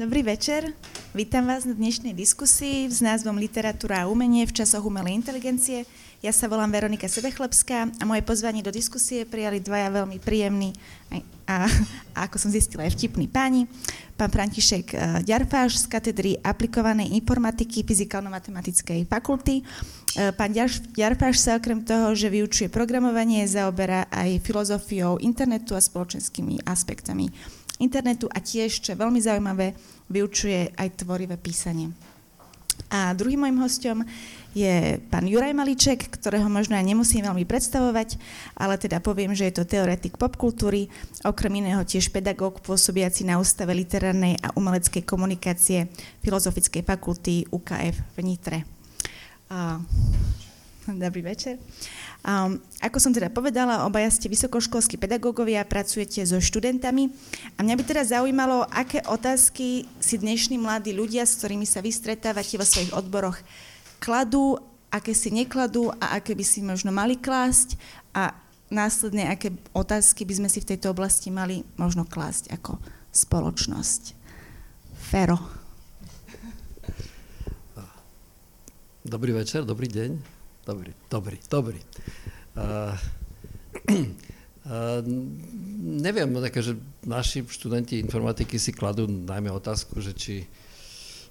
Dobrý večer. Vítam vás na dnešnej diskusii s názvom Literatúra a umenie v časoch umelej inteligencie. Ja sa volám Veronika Sebechlebská a moje pozvanie do diskusie prijali dvaja veľmi príjemní a, a, a ako som zistila aj vtipní páni. Pán František e, Ďarfáš z katedry aplikovanej informatiky Fyzikálno-matematickej fakulty. E, pán Ďarfáš sa okrem toho, že vyučuje programovanie, zaoberá aj filozofiou internetu a spoločenskými aspektami internetu a tiež, čo je veľmi zaujímavé, vyučuje aj tvorivé písanie. A druhým mojim hostom je pán Juraj Maliček, ktorého možno aj nemusím veľmi predstavovať, ale teda poviem, že je to teoretik popkultúry, okrem iného tiež pedagóg pôsobiaci na Ústave literárnej a umeleckej komunikácie Filozofickej fakulty UKF v Nitre. Uh, dobrý večer. Um, ako som teda povedala, obaja ste vysokoškolskí pedagógovia, pracujete so študentami a mňa by teda zaujímalo, aké otázky si dnešní mladí ľudia, s ktorými sa vy stretávate vo svojich odboroch, kladú, aké si nekladú a aké by si možno mali klásť a následne, aké otázky by sme si v tejto oblasti mali možno klásť ako spoločnosť. Fero. Dobrý večer, dobrý deň. Dobrý, dobrý, dobrý. Uh, uh, neviem, také, že naši študenti informatiky si kladú najmä otázku, že či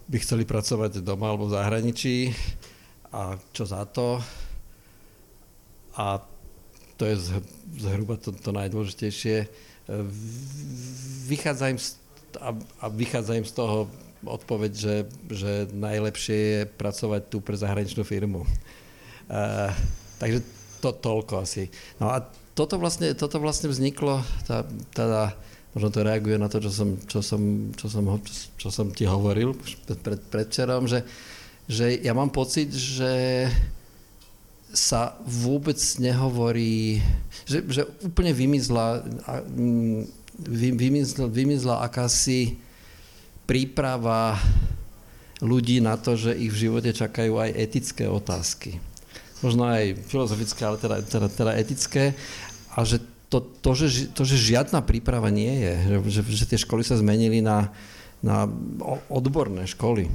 by chceli pracovať doma alebo v zahraničí a čo za to. A to je zhruba to, to najdôležitejšie. Vychádza im z, a, a vychádza im z toho odpoveď, že, že najlepšie je pracovať tu pre zahraničnú firmu. Uh, takže to toľko asi. No a toto vlastne, toto vlastne vzniklo, tá, teda, možno to reaguje na to, čo som, čo som, čo som, čo som ti hovoril pred, predčerom, že, že ja mám pocit, že sa vôbec nehovorí, že, že úplne vymizla, vy, vymizla, vymizla akási príprava ľudí na to, že ich v živote čakajú aj etické otázky možno aj filozofické, ale teda, teda, teda etické. A že to, to, že, to, že žiadna príprava nie je, že, že tie školy sa zmenili na, na odborné školy,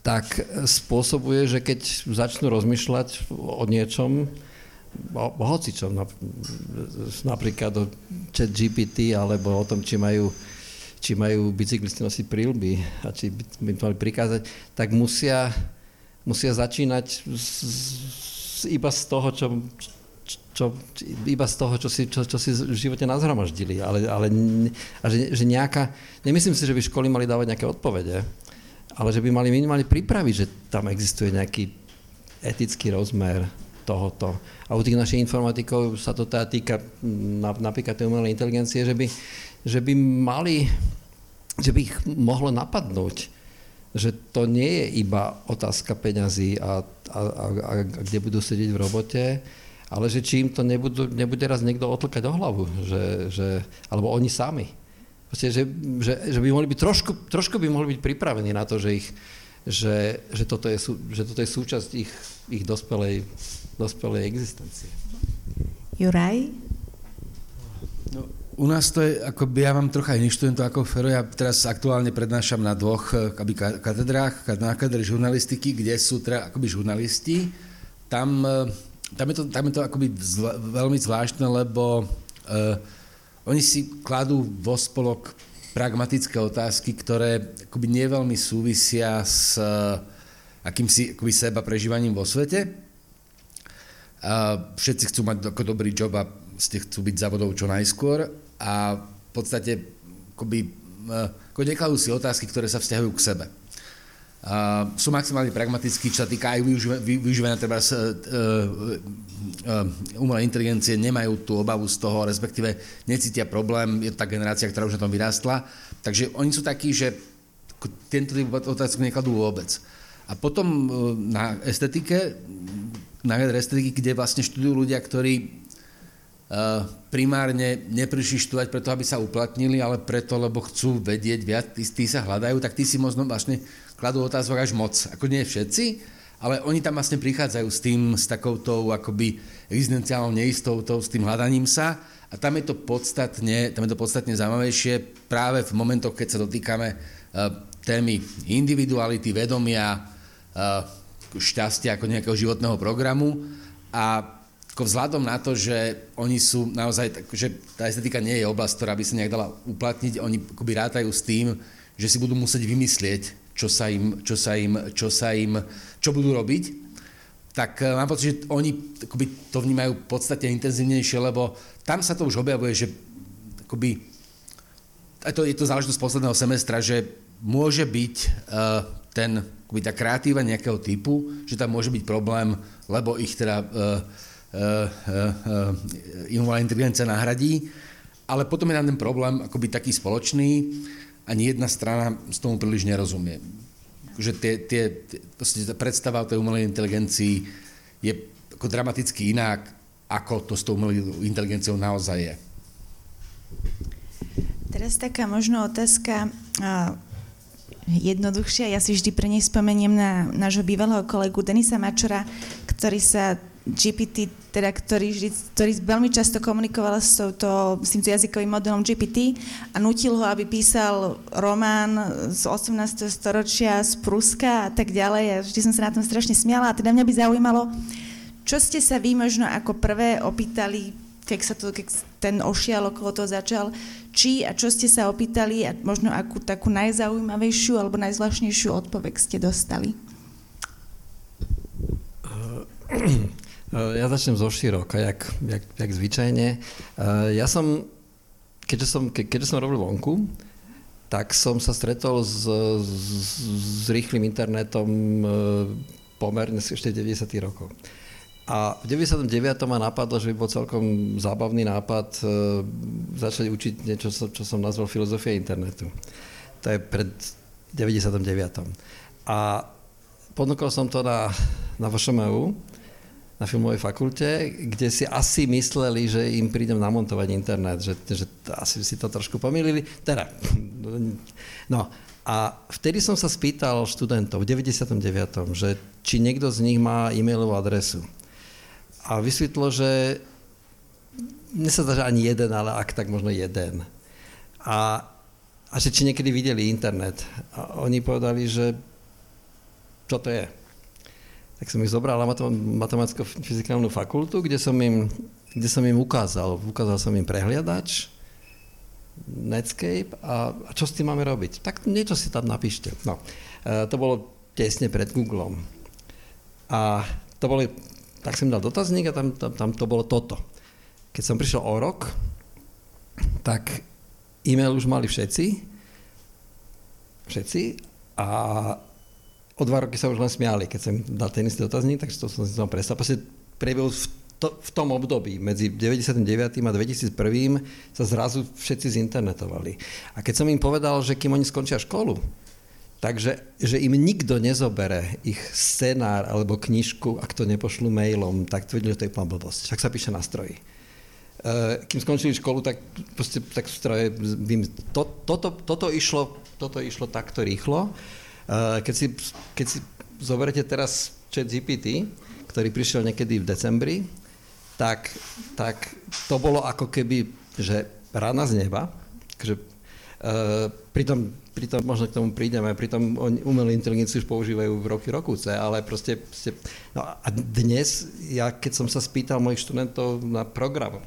tak spôsobuje, že keď začnú rozmýšľať o niečom, o, hocičom, napríklad o chat GPT, alebo o tom, či majú, či majú bicyklisti nosiť prílby a či by mali prikázať, tak musia musia začínať z, z, iba z toho, čo, čo, iba z toho, čo si, čo, čo si v živote nazhromaždili. Ale, ale a že, že nejaká, nemyslím si, že by školy mali dávať nejaké odpovede, ale že by mali minimálne pripraviť, že tam existuje nejaký etický rozmer tohoto. A u tých našich informatikov sa to teda týka napríklad tej umelej inteligencie, že by, že by mali, že by ich mohlo napadnúť, že to nie je iba otázka peňazí a, a, a, a kde budú sedieť v robote, ale že či im to nebudú, nebude raz niekto otlkať o hlavu, že, že, alebo oni sami. Proste, že, že, že by mohli byť trošku, trošku by mohli byť pripravení na to, že, ich, že, že, toto, je, že toto je súčasť ich, ich dospelej, dospelej existencie. Juraj? No, u nás to je, ako ja mám trocha iných študentov ako Fero, ja teraz aktuálne prednášam na dvoch eh, akoby, katedrách, na katedre žurnalistiky, kde sú teda akoby žurnalisti. Tam, eh, tam je to, tam je to akoby zl, veľmi zvláštne, lebo uh, oni si kladú vo spolok pragmatické otázky, ktoré akoby neveľmi súvisia s uh, akýmsi akoby seba prežívaním vo svete. Uh, všetci chcú mať ako dobrý job a ste chcú byť závodov čo najskôr a v podstate akoby, eh, ako nekladú si otázky, ktoré sa vzťahujú k sebe. Uh, sú maximálne pragmatickí, čo sa týka aj využívania treba uh, uh, umelej inteligencie, nemajú tú obavu z toho, respektíve necítia problém, je to tá generácia, ktorá už na tom vyrástla. Takže oni sú takí, že tento typ otázky nekladú vôbec. A potom uh, na estetike, na estetiky, kde vlastne študujú ľudia, ktorí primárne neprišli študovať preto, aby sa uplatnili, ale preto, lebo chcú vedieť viac, tí, tí sa hľadajú, tak tí si možno vlastne kladú otázok až moc. Ako nie všetci, ale oni tam vlastne prichádzajú s tým, s takoutou akoby existenciálnou neistotou, s tým hľadaním sa. A tam je to podstatne, tam je to podstatne zaujímavejšie práve v momentoch, keď sa dotýkame uh, témy individuality, vedomia, uh, šťastia ako nejakého životného programu. A ako vzhľadom na to, že oni sú naozaj, že tá estetika nie je oblasť, ktorá by sa nejak dala uplatniť, oni akoby rátajú s tým, že si budú musieť vymyslieť, čo sa im, čo sa im, čo sa im, čo budú robiť, tak mám pocit, že oni akoby, to vnímajú podstatne intenzívnejšie, lebo tam sa to už objavuje, že akoby, a to, je to záležitosť posledného semestra, že môže byť uh, ten, akoby tá kreatíva nejakého typu, že tam môže byť problém, lebo ich teda uh, umelá inteligencia nahradí, ale potom je tam ten problém akoby taký spoločný, ani jedna strana s tomu príliš nerozumie. Že tie, tie, tie, tá predstava o tej umelej inteligencii je ako dramaticky inak, ako to s tou umelou inteligenciou naozaj je. Teraz taká možno otázka jednoduchšia. Ja si vždy pre nej spomeniem na nášho bývalého kolegu Denisa Mačora, ktorý sa GPT, teda ktorý, ktorý veľmi často komunikoval s touto, s týmto jazykovým modelom GPT a nutil ho, aby písal román z 18. storočia z Pruska a tak ďalej. A vždy som sa na tom strašne smiala a teda mňa by zaujímalo, čo ste sa vy možno ako prvé opýtali, keď sa to, keď ten ošial okolo toho začal, či a čo ste sa opýtali a možno akú takú najzaujímavejšiu alebo najzvláštnejšiu odpoveď ste dostali? Eh, ja začnem zo široka, jak, jak, jak zvyčajne. Eh, ja som, keďže som, ke, keďže som robil vonku, tak som sa stretol s, s, s rýchlým internetom eh, pomerne ešte 90. rokov. A v 99. ma napadlo, že by bol celkom zábavný nápad začať učiť niečo, čo som nazval filozofia internetu. To je pred 99. A ponúkol som to na, na VŠMU, na filmovej fakulte, kde si asi mysleli, že im prídem namontovať internet, že, že asi si to trošku pomýlili. Teda, no a vtedy som sa spýtal študentov v 99., že či niekto z nich má e-mailovú adresu. A vysvetlo, že mne sa že ani jeden, ale ak tak možno jeden. A, a že či niekedy videli internet. A oni povedali, že čo to je tak som ich zobral na matematicko-fyzikálnu fakultu, kde som, im, kde som im ukázal. Ukázal som im prehliadač, Netscape a, a čo s tým máme robiť. Tak niečo si tam napíšte. No, e, to bolo tesne pred Googlom. A to boli, tak som dal dotazník a tam, tam, tam to bolo toto. Keď som prišiel o rok, tak e-mail už mali všetci, všetci a o dva roky sa už len smiali, keď som dal ten istý otazník, tak to som si tam predstavil. Proste priebehol v, to, v tom období, medzi 99. a 2001. sa zrazu všetci zinternetovali. A keď som im povedal, že kým oni skončia školu, takže že im nikto nezobere ich scenár alebo knižku, ak to nepošlu mailom, tak to že to je plná blbosť. Však sa píše na stroji. Uh, kým skončili školu, tak, proste, tak stroje, to, toto, toto, išlo, toto išlo takto rýchlo. Eh, keď si, keď si zoberete teraz chat GPT, ktorý prišiel niekedy v decembri, tak, tak to bolo ako keby, že rána z neba, že uh, pritom, pritom možno k tomu prídeme, pritom umelú inteligenciu už používajú v roky rokuce, ale proste, proste no a dnes, ja keď som sa spýtal mojich študentov na program,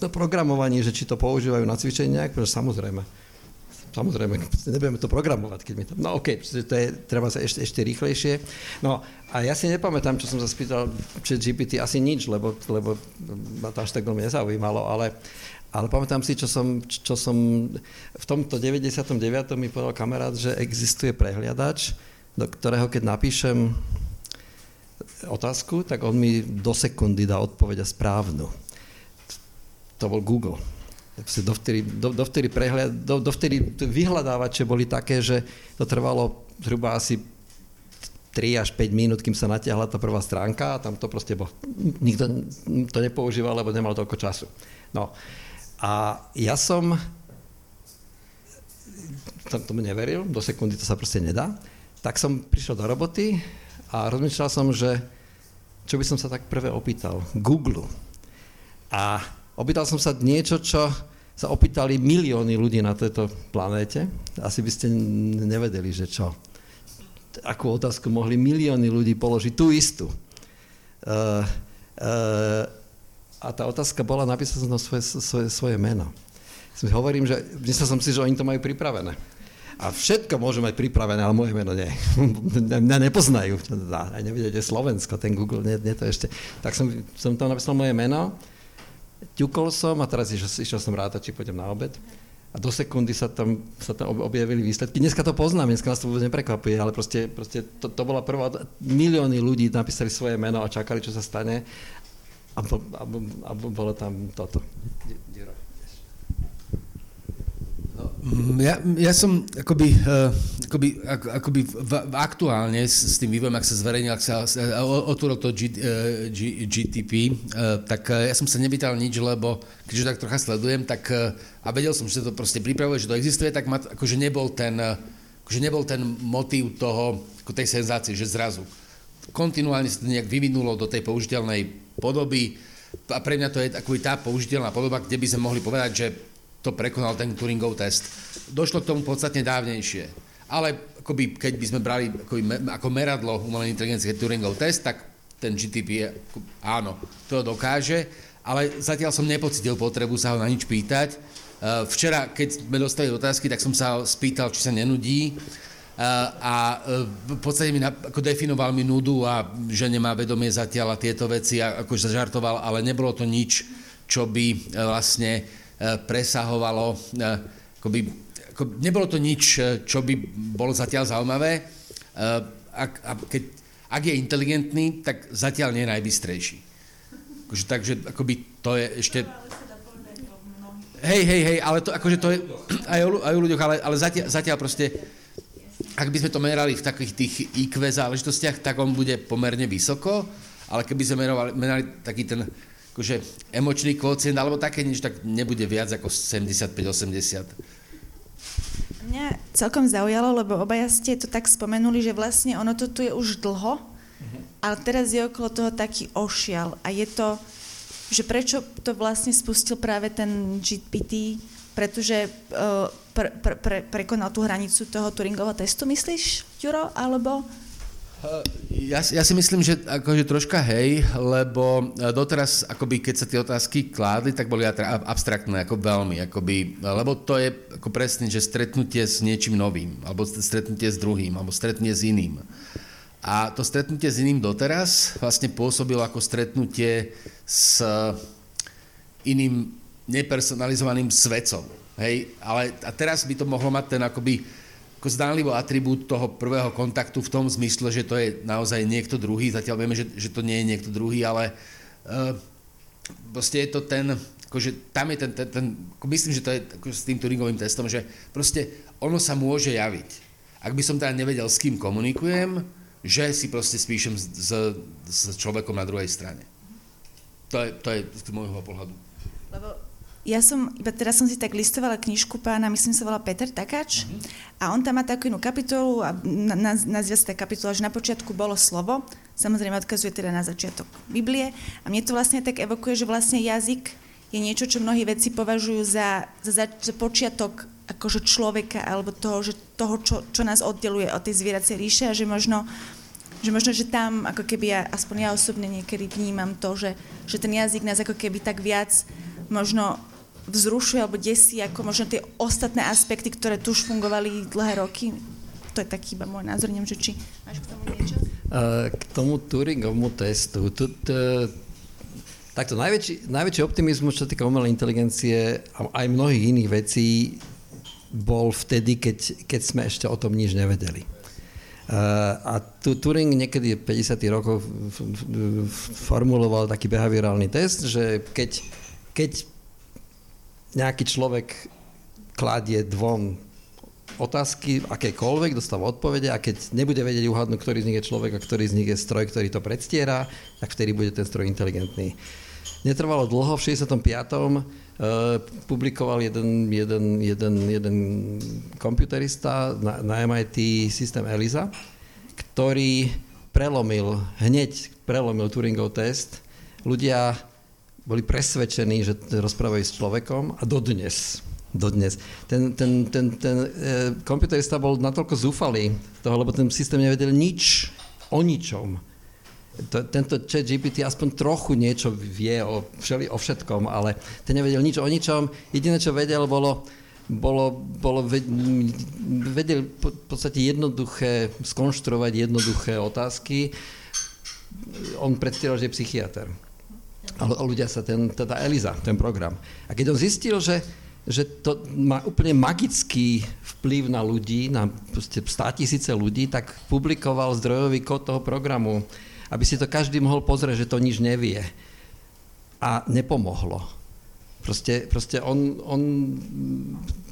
na programovanie, že či to používajú na cvičenie, samozrejme samozrejme, nebudeme to programovať, keď mi to... No OK, to je, treba sa ešte, ešte rýchlejšie. No a ja si nepamätám, čo som sa spýtal, či GPT asi nič, lebo, lebo ma to až tak veľmi nezaujímalo, ale, ale pamätám si, čo som, čo som v tomto 99. mi povedal kamarát, že existuje prehliadač, do ktorého keď napíšem otázku, tak on mi do sekundy dá odpoveď správnu. To bol Google dovtedy, do, dovtedy, prehľad, do, dovtedy vyhľadávače boli také, že to trvalo zhruba asi 3 až 5 minút, kým sa natiahla tá prvá stránka a tam to proste bol, nikto to nepoužíval, lebo nemal toľko času. No a ja som som tomu neveril, do sekundy to sa proste nedá, tak som prišiel do roboty a rozmýšľal som, že čo by som sa tak prvé opýtal? Google. A opýtal som sa niečo, čo sa opýtali milióny ľudí na tejto planéte. Asi by ste nevedeli, že čo. Akú otázku mohli milióny ľudí položiť, tú istú. Uh, uh, a tá otázka bola, napísal som svoje, svoje, svoje meno. Hovorím, že myslel som si, že oni to majú pripravené. A všetko môžu mať pripravené, ale moje meno nie. Mňa nepoznajú. Aj nevidíte Slovensko, ten Google, nie, nie to ešte. Tak som, som tam napísal moje meno, ťukol som a teraz išiel, som rád, či pôjdem na obed. A do sekundy sa tam, sa tam objavili výsledky. Dneska to poznám, dneska nás to vôbec neprekvapuje, ale proste, proste to, to bola prvá, milióny ľudí napísali svoje meno a čakali, čo sa stane. A, a, a bolo tam toto. Mm, ja, ja som akoby, uh, akoby, akoby v, v aktuálne s, s tým vývojom, ak sa zverejnil, ak sa otvoril to G, uh, G, GTP, uh, tak ja som sa nepýtal nič, lebo keďže tak trocha sledujem, tak a vedel som, že to proste pripravuje, že to existuje, tak ma, akože nebol ten, akože nebol ten motív toho, ako tej senzácie, že zrazu kontinuálne sa to nejak vyvinulo do tej použiteľnej podoby. A pre mňa to je akoby tá použiteľná podoba, kde by sme mohli povedať, že to prekonal ten Turingov test. Došlo k tomu podstatne dávnejšie. Ale akoby, keď by sme brali akoby, ako meradlo umelej inteligencie Turingov test, tak ten GTP je, áno, to dokáže, ale zatiaľ som nepocitil potrebu sa ho na nič pýtať. Uh, včera, keď sme dostali otázky, tak som sa spýtal, či sa nenudí uh, a uh, v podstate mi ako definoval mi nudu a že nemá vedomie zatiaľ a tieto veci a akože zažartoval, ale nebolo to nič, čo by vlastne presahovalo, e, akoby, ako, nebolo to nič, e, čo by bolo zatiaľ zaujímavé. Ak, a keď, ak je inteligentný, tak zatiaľ nie je najbystrejší. Akože, takže akoby to je ešte... Hej, hej, hej, ale to, akože to je aj o, aj o ľuďoch, ale, ale zatiaľ, zatiaľ proste, ak by sme to merali v takých tých IQ záležitostiach, tak on bude pomerne vysoko, ale keby sme merali, merali taký ten akože emočný kvocient alebo také niečo, tak nebude viac ako 75-80. Mňa celkom zaujalo, lebo obaja ste to tak spomenuli, že vlastne ono to tu je už dlho, uh-huh. ale teraz je okolo toho taký ošial a je to, že prečo to vlastne spustil práve ten GPT, pretože uh, pre, pre, pre, prekonal tú hranicu toho Turingovho testu, myslíš, Juro, alebo... Ja, ja si myslím, že akože troška hej, lebo e, doteraz, akoby, keď sa tie otázky kládli, tak boli abstraktné, ako veľmi, akoby, lebo to je ako presne, že stretnutie s niečím novým, alebo stretnutie s druhým, alebo stretnutie s iným. A to stretnutie s iným doteraz vlastne pôsobilo ako stretnutie s iným nepersonalizovaným svetcom. Hej? Ale a teraz by to mohlo mať ten akoby ako zdánlivo atribút toho prvého kontaktu v tom zmysle, že to je naozaj niekto druhý. Zatiaľ vieme, že, že to nie je niekto druhý, ale uh, proste je to ten, akože tam je ten, ten, ten ako myslím, že to je ako s tým Turingovým testom, že proste ono sa môže javiť. Ak by som teda nevedel, s kým komunikujem, že si proste spíšem s, s človekom na druhej strane. To je, to je z môjho pohľadu. Lebo ja som, iba teraz som si tak listovala knižku pána, myslím sa volá Peter Takáč, uh-huh. a on tam má takú inú kapitolu a na, nazýva sa tá kapitola, že na počiatku bolo slovo, samozrejme odkazuje teda na začiatok Biblie. A mne to vlastne tak evokuje, že vlastne jazyk je niečo, čo mnohí vedci považujú za, za, za počiatok akože človeka alebo toho, že, toho čo, čo nás oddeluje od tej zvieracej ríše a že možno že možno, že tam, ako keby ja, aspoň ja osobne niekedy vnímam to, že, že ten jazyk nás ako keby tak viac možno vzrušuje alebo desí ako možno tie ostatné aspekty, ktoré tu už fungovali dlhé roky? To je taký iba môj názor, neviem, že či máš k tomu niečo? K tomu Turingovmu testu. Tu, takto, najväčší, najväčší optimizmus, čo týka umelej inteligencie a aj mnohých iných vecí, bol vtedy, keď, keď sme ešte o tom nič nevedeli. Uh, a tu Turing niekedy v 50. rokoch formuloval taký behaviorálny test, že keď, keď nejaký človek kladie dvom otázky, akékoľvek, dostáva odpovede a keď nebude vedieť uhadnúť, ktorý z nich je človek a ktorý z nich je stroj, ktorý to predstiera, tak vtedy bude ten stroj inteligentný. Netrvalo dlho, v 65. Uh, e, publikoval jeden, jeden, jeden, jeden komputerista na, na MIT systém ELISA, ktorý prelomil, hneď prelomil Turingov test. Ľudia boli presvedčení, že rozprávajú s človekom a dodnes dodnes. Ten, ten, ten, ten e, komputerista bol natoľko zúfalý toho, lebo ten systém nevedel nič o ničom. To, tento chat GPT aspoň trochu niečo vie o, všeli, o všetkom, ale ten nevedel nič o ničom. Jediné, čo vedel, bolo, bolo, bolo vedel v podstate jednoduché, skonštruovať jednoduché otázky. On predstieral, že je psychiatr. A ľudia sa, ten, teda Eliza, ten program. A keď on zistil, že, že to má úplne magický vplyv na ľudí, na stá tisíce ľudí, tak publikoval zdrojový kód toho programu, aby si to každý mohol pozrieť, že to nič nevie. A nepomohlo. Proste, proste on, on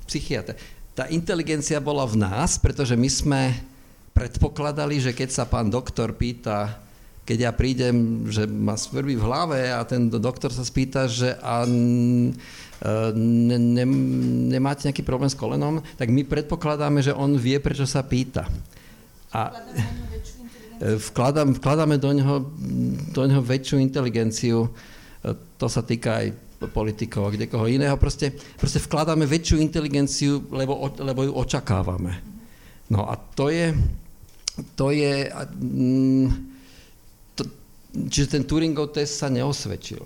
psychiatr. Tá inteligencia bola v nás, pretože my sme predpokladali, že keď sa pán doktor pýta, keď ja prídem, že ma svrbí v hlave a ten doktor sa spýta, že a ne, ne, nemáte nejaký problém s kolenom, tak my predpokladáme, že on vie, prečo sa pýta. A vkladám, vkladáme do neho, do neho väčšiu inteligenciu. To sa týka aj politikov a kdekoho iného. Proste, proste vkladáme väčšiu inteligenciu, lebo, lebo ju očakávame. No a to je, to je, mm, čiže ten Turingov test sa neosvedčil.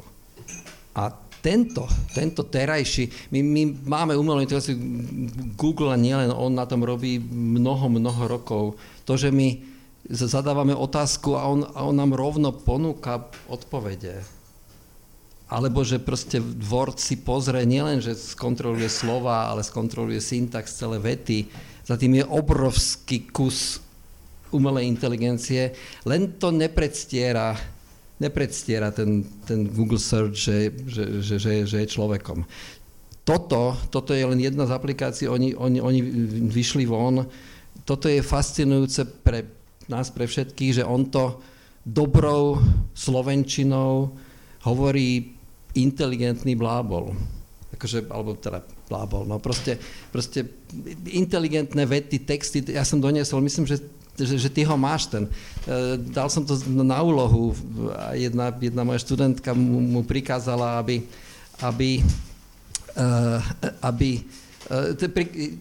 A tento, tento terajší, my, my máme umelú inteligenciu, Google a nielen on na tom robí mnoho, mnoho rokov. To, že my zadávame otázku a on, a on nám rovno ponúka odpovede alebo že proste Word si pozrie nielen, že skontroluje slova, ale skontroluje syntax celé vety. Za tým je obrovský kus umelej inteligencie, len to nepredstiera, nepredstiera ten, ten Google Search, že, že, že, že, že je človekom. Toto, toto je len jedna z aplikácií, oni, oni, oni vyšli von. Toto je fascinujúce pre nás, pre všetkých, že on to dobrou slovenčinou hovorí inteligentný blábol. Akože, alebo teda blábol, no proste, proste inteligentné vety, texty, ja som doniesol, myslím, že že, že ty ho máš ten. E, dal som to na úlohu a jedna, jedna moja študentka mu, mu prikázala, aby, aby, e, aby e,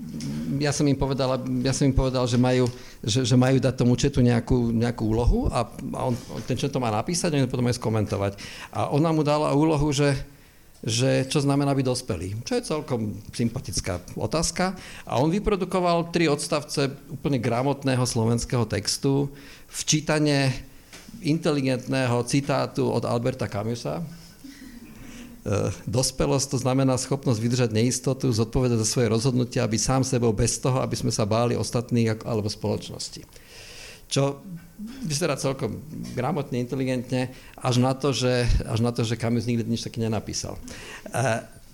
ja som im povedal, ja som im povedal že, majú, že, že majú dať tomu četu nejakú, nejakú úlohu a, on, ten čet to má napísať a potom aj skomentovať. A ona mu dala úlohu, že, že čo znamená byť dospelý. Čo je celkom sympatická otázka. A on vyprodukoval tri odstavce úplne gramotného slovenského textu, včítanie inteligentného citátu od Alberta Camusa. E, dospelosť to znamená schopnosť vydržať neistotu, zodpovedať za svoje rozhodnutia, byť sám sebou bez toho, aby sme sa báli ostatných alebo spoločnosti. Čo vyzerá celkom gramotne, inteligentne, až na to, že, až na to, že Camus nikdy nič také nenapísal.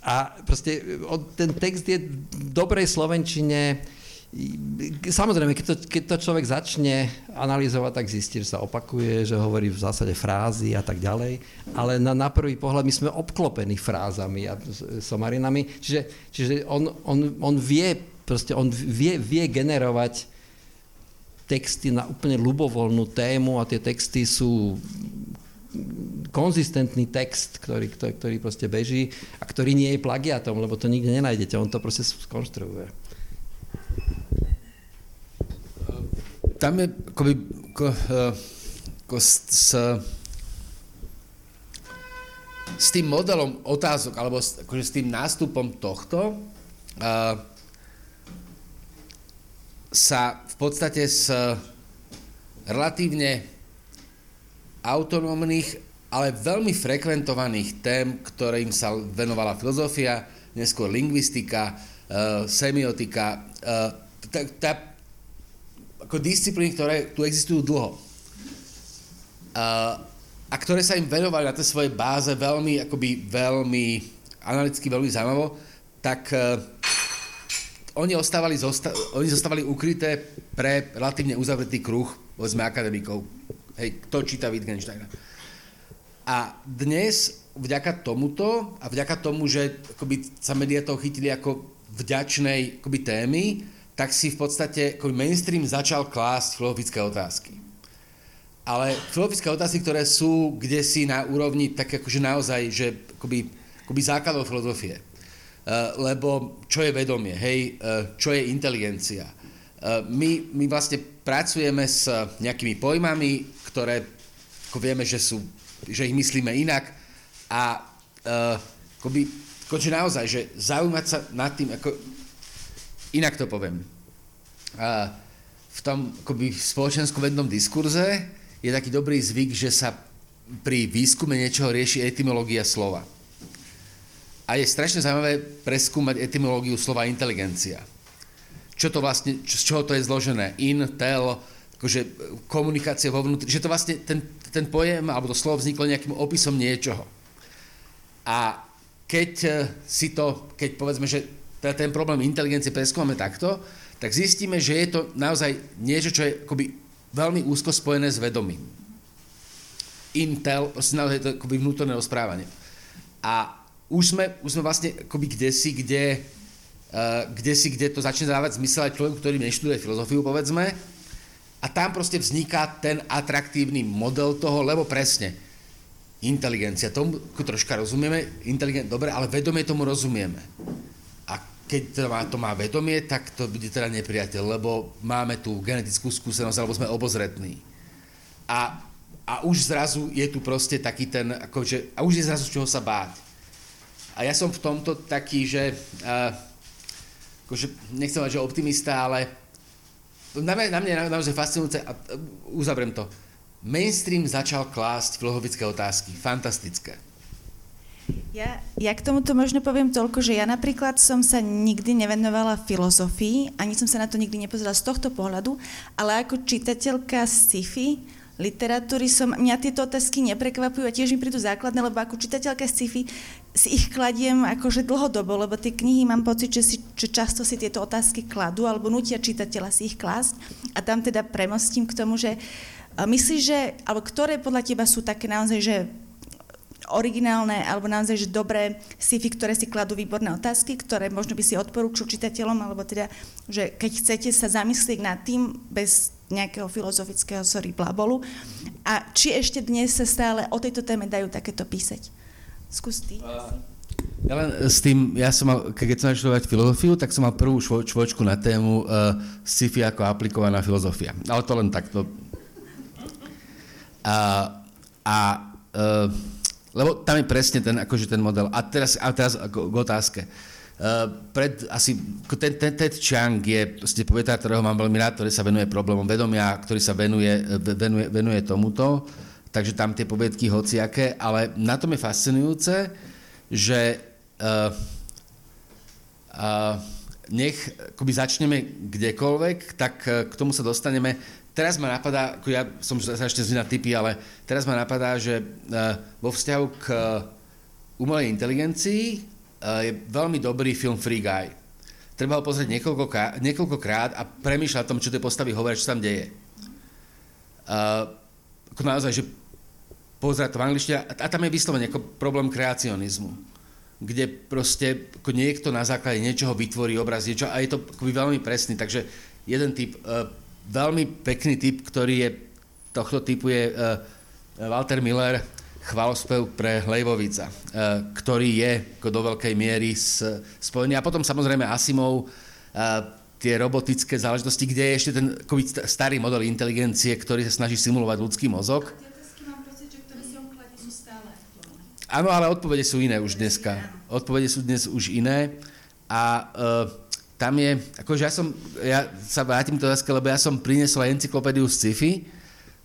A, proste ten text je v dobrej slovenčine, Samozrejme, keď to, keď to človek začne analyzovať, tak zistí, že sa opakuje, že hovorí v zásade frázy a tak ďalej, ale na, na prvý pohľad my sme obklopení frázami a somarinami, čiže, čiže on, on, on vie, proste on vie, vie generovať texty na úplne ľubovoľnú tému a tie texty sú konzistentný text, ktorý, ktorý, ktorý proste beží a ktorý nie je plagiatom, lebo to nikde nenájdete, on to proste skonštruuje. Tam je akoby, ko, ko s, s, tým modelom otázok, alebo s, akože s tým nástupom tohto, uh, sa podstate z relatívne autonómnych, ale veľmi frekventovaných tém, ktorým sa venovala filozofia, neskôr lingvistika, uh, semiotika, uh, tá, tá, ako disciplíny, ktoré tu existujú dlho. A ktoré sa im venovali na tej svojej báze veľmi, akoby veľmi analyticky, veľmi zaujímavo, tak oni, ostávali, zosta- oni zostávali ukryté pre relatívne uzavretý kruh, povedzme, akademikov. Hej, kto číta Wittgensteina. A dnes vďaka tomuto a vďaka tomu, že akoby, sa médiá toho chytili ako vďačnej akoby, témy, tak si v podstate akoby mainstream začal klásť filozofické otázky. ale filozofické otázky, ktoré sú kde si na úrovni tak akože naozaj, že akoby, akoby základov filozofie. Uh, lebo čo je vedomie, hej, uh, čo je inteligencia. Uh, my, my vlastne pracujeme s nejakými pojmami, ktoré ako vieme, že, sú, že ich myslíme inak a akoby, akože naozaj, že zaujímať sa nad tým, ako, inak to poviem. V tom akoby, spoločensko-vednom diskurze je taký dobrý zvyk, že sa pri výskume niečoho rieši etymológia slova. A je strašne zaujímavé preskúmať etymológiu slova inteligencia. Čo to vlastne, z čoho to je zložené? In, tel, akože komunikácia vo vnútri, že to vlastne ten, ten pojem alebo to slovo vzniklo nejakým opisom niečoho. A keď eh, si to, keď povedzme, že ten problém inteligencie preskúmame takto, tak zistíme, že je to naozaj niečo, čo je akoby veľmi úzko spojené s vedomím. Intel, proste naozaj to akoby vnútorné rozprávanie. A už sme, už sme vlastne akoby kde si, kde, uh, kde si, kde to začne dávať zmysel aj človeku, ktorý neštuduje filozofiu, povedzme. A tam proste vzniká ten atraktívny model toho, lebo presne, inteligencia, tomu troška rozumieme, inteligent, dobre, ale vedomie tomu rozumieme. A keď to má, to má vedomie, tak to bude teda nepriateľ, lebo máme tu genetickú skúsenosť, alebo sme obozretní. A, a už zrazu je tu proste taký ten, akože, a už je zrazu z čoho sa báť. A ja som v tomto taký, že uh, akože, nechcem mať, že optimista, ale na mňa, na mňa je naozaj fascinujúce a uzavriem to. Mainstream začal klásť filozofické otázky. Fantastické. Ja, ja k tomuto možno poviem toľko, že ja napríklad som sa nikdy nevenovala filozofii, ani som sa na to nikdy nepozerala z tohto pohľadu, ale ako čitateľka sci-fi, literatúry som, mňa tieto otázky neprekvapujú a tiež mi prídu základné, lebo ako čitateľka sci-fi si ich kladiem akože dlhodobo, lebo tie knihy mám pocit, že, si, že často si tieto otázky kladú alebo nutia čitateľa si ich klásť. A tam teda premostím k tomu, že myslíš, že, alebo ktoré podľa teba sú také naozaj, že originálne alebo naozaj že dobré sci-fi, ktoré si kladú výborné otázky, ktoré možno by si odporúčil čitateľom, alebo teda, že keď chcete sa zamyslieť nad tým bez nejakého filozofického, sorry, blabolu. A či ešte dnes sa stále o tejto téme dajú takéto písať? Skús ty. Ja len s tým, ja som mal, keď som študovať filozofiu, tak som mal prvú švo, švočku na tému uh, sci-fi ako aplikovaná filozofia. Ale to len takto. A, a uh, lebo tam je presne ten, akože ten model. A teraz, a teraz k otázke. Uh, pred asi, ten, ten Ted Chiang je proste povietár, ktorého mám veľmi rád, ktorý sa venuje problémom vedomia, ktorý sa venuje, venuje, venuje tomuto, takže tam tie povietky hociaké, ale na tom je fascinujúce, že uh, uh, nech akoby začneme kdekoľvek, tak k tomu sa dostaneme. Teraz ma napadá, ako ja som sa ešte zvína typy, ale teraz ma napadá, že uh, vo vzťahu k uh, umelej inteligencii je veľmi dobrý film Free Guy. Treba ho pozrieť niekoľko, niekoľkokrát a premýšľať o tom, čo tie postavy hovoria, čo tam deje. Uh, naozaj, že pozerať to v angličtine a tam je vyslovene ako problém kreacionizmu kde proste ako niekto na základe niečoho vytvorí obraz niečo a je to akoby veľmi presný. Takže jeden typ, uh, veľmi pekný typ, ktorý je tohto typu je uh, Walter Miller, chvalospev pre Lejvovica, uh, ktorý je do veľkej miery spojený. A potom samozrejme Asimov, uh, tie robotické záležitosti, kde je ešte ten starý model inteligencie, ktorý sa snaží simulovať ľudský mozog. Áno, ale odpovede sú iné už dneska. Odpovede sú dnes už iné. A uh, tam je, akože ja som, ja sa vrátim k otázke, lebo ja som priniesol encyklopédiu sci-fi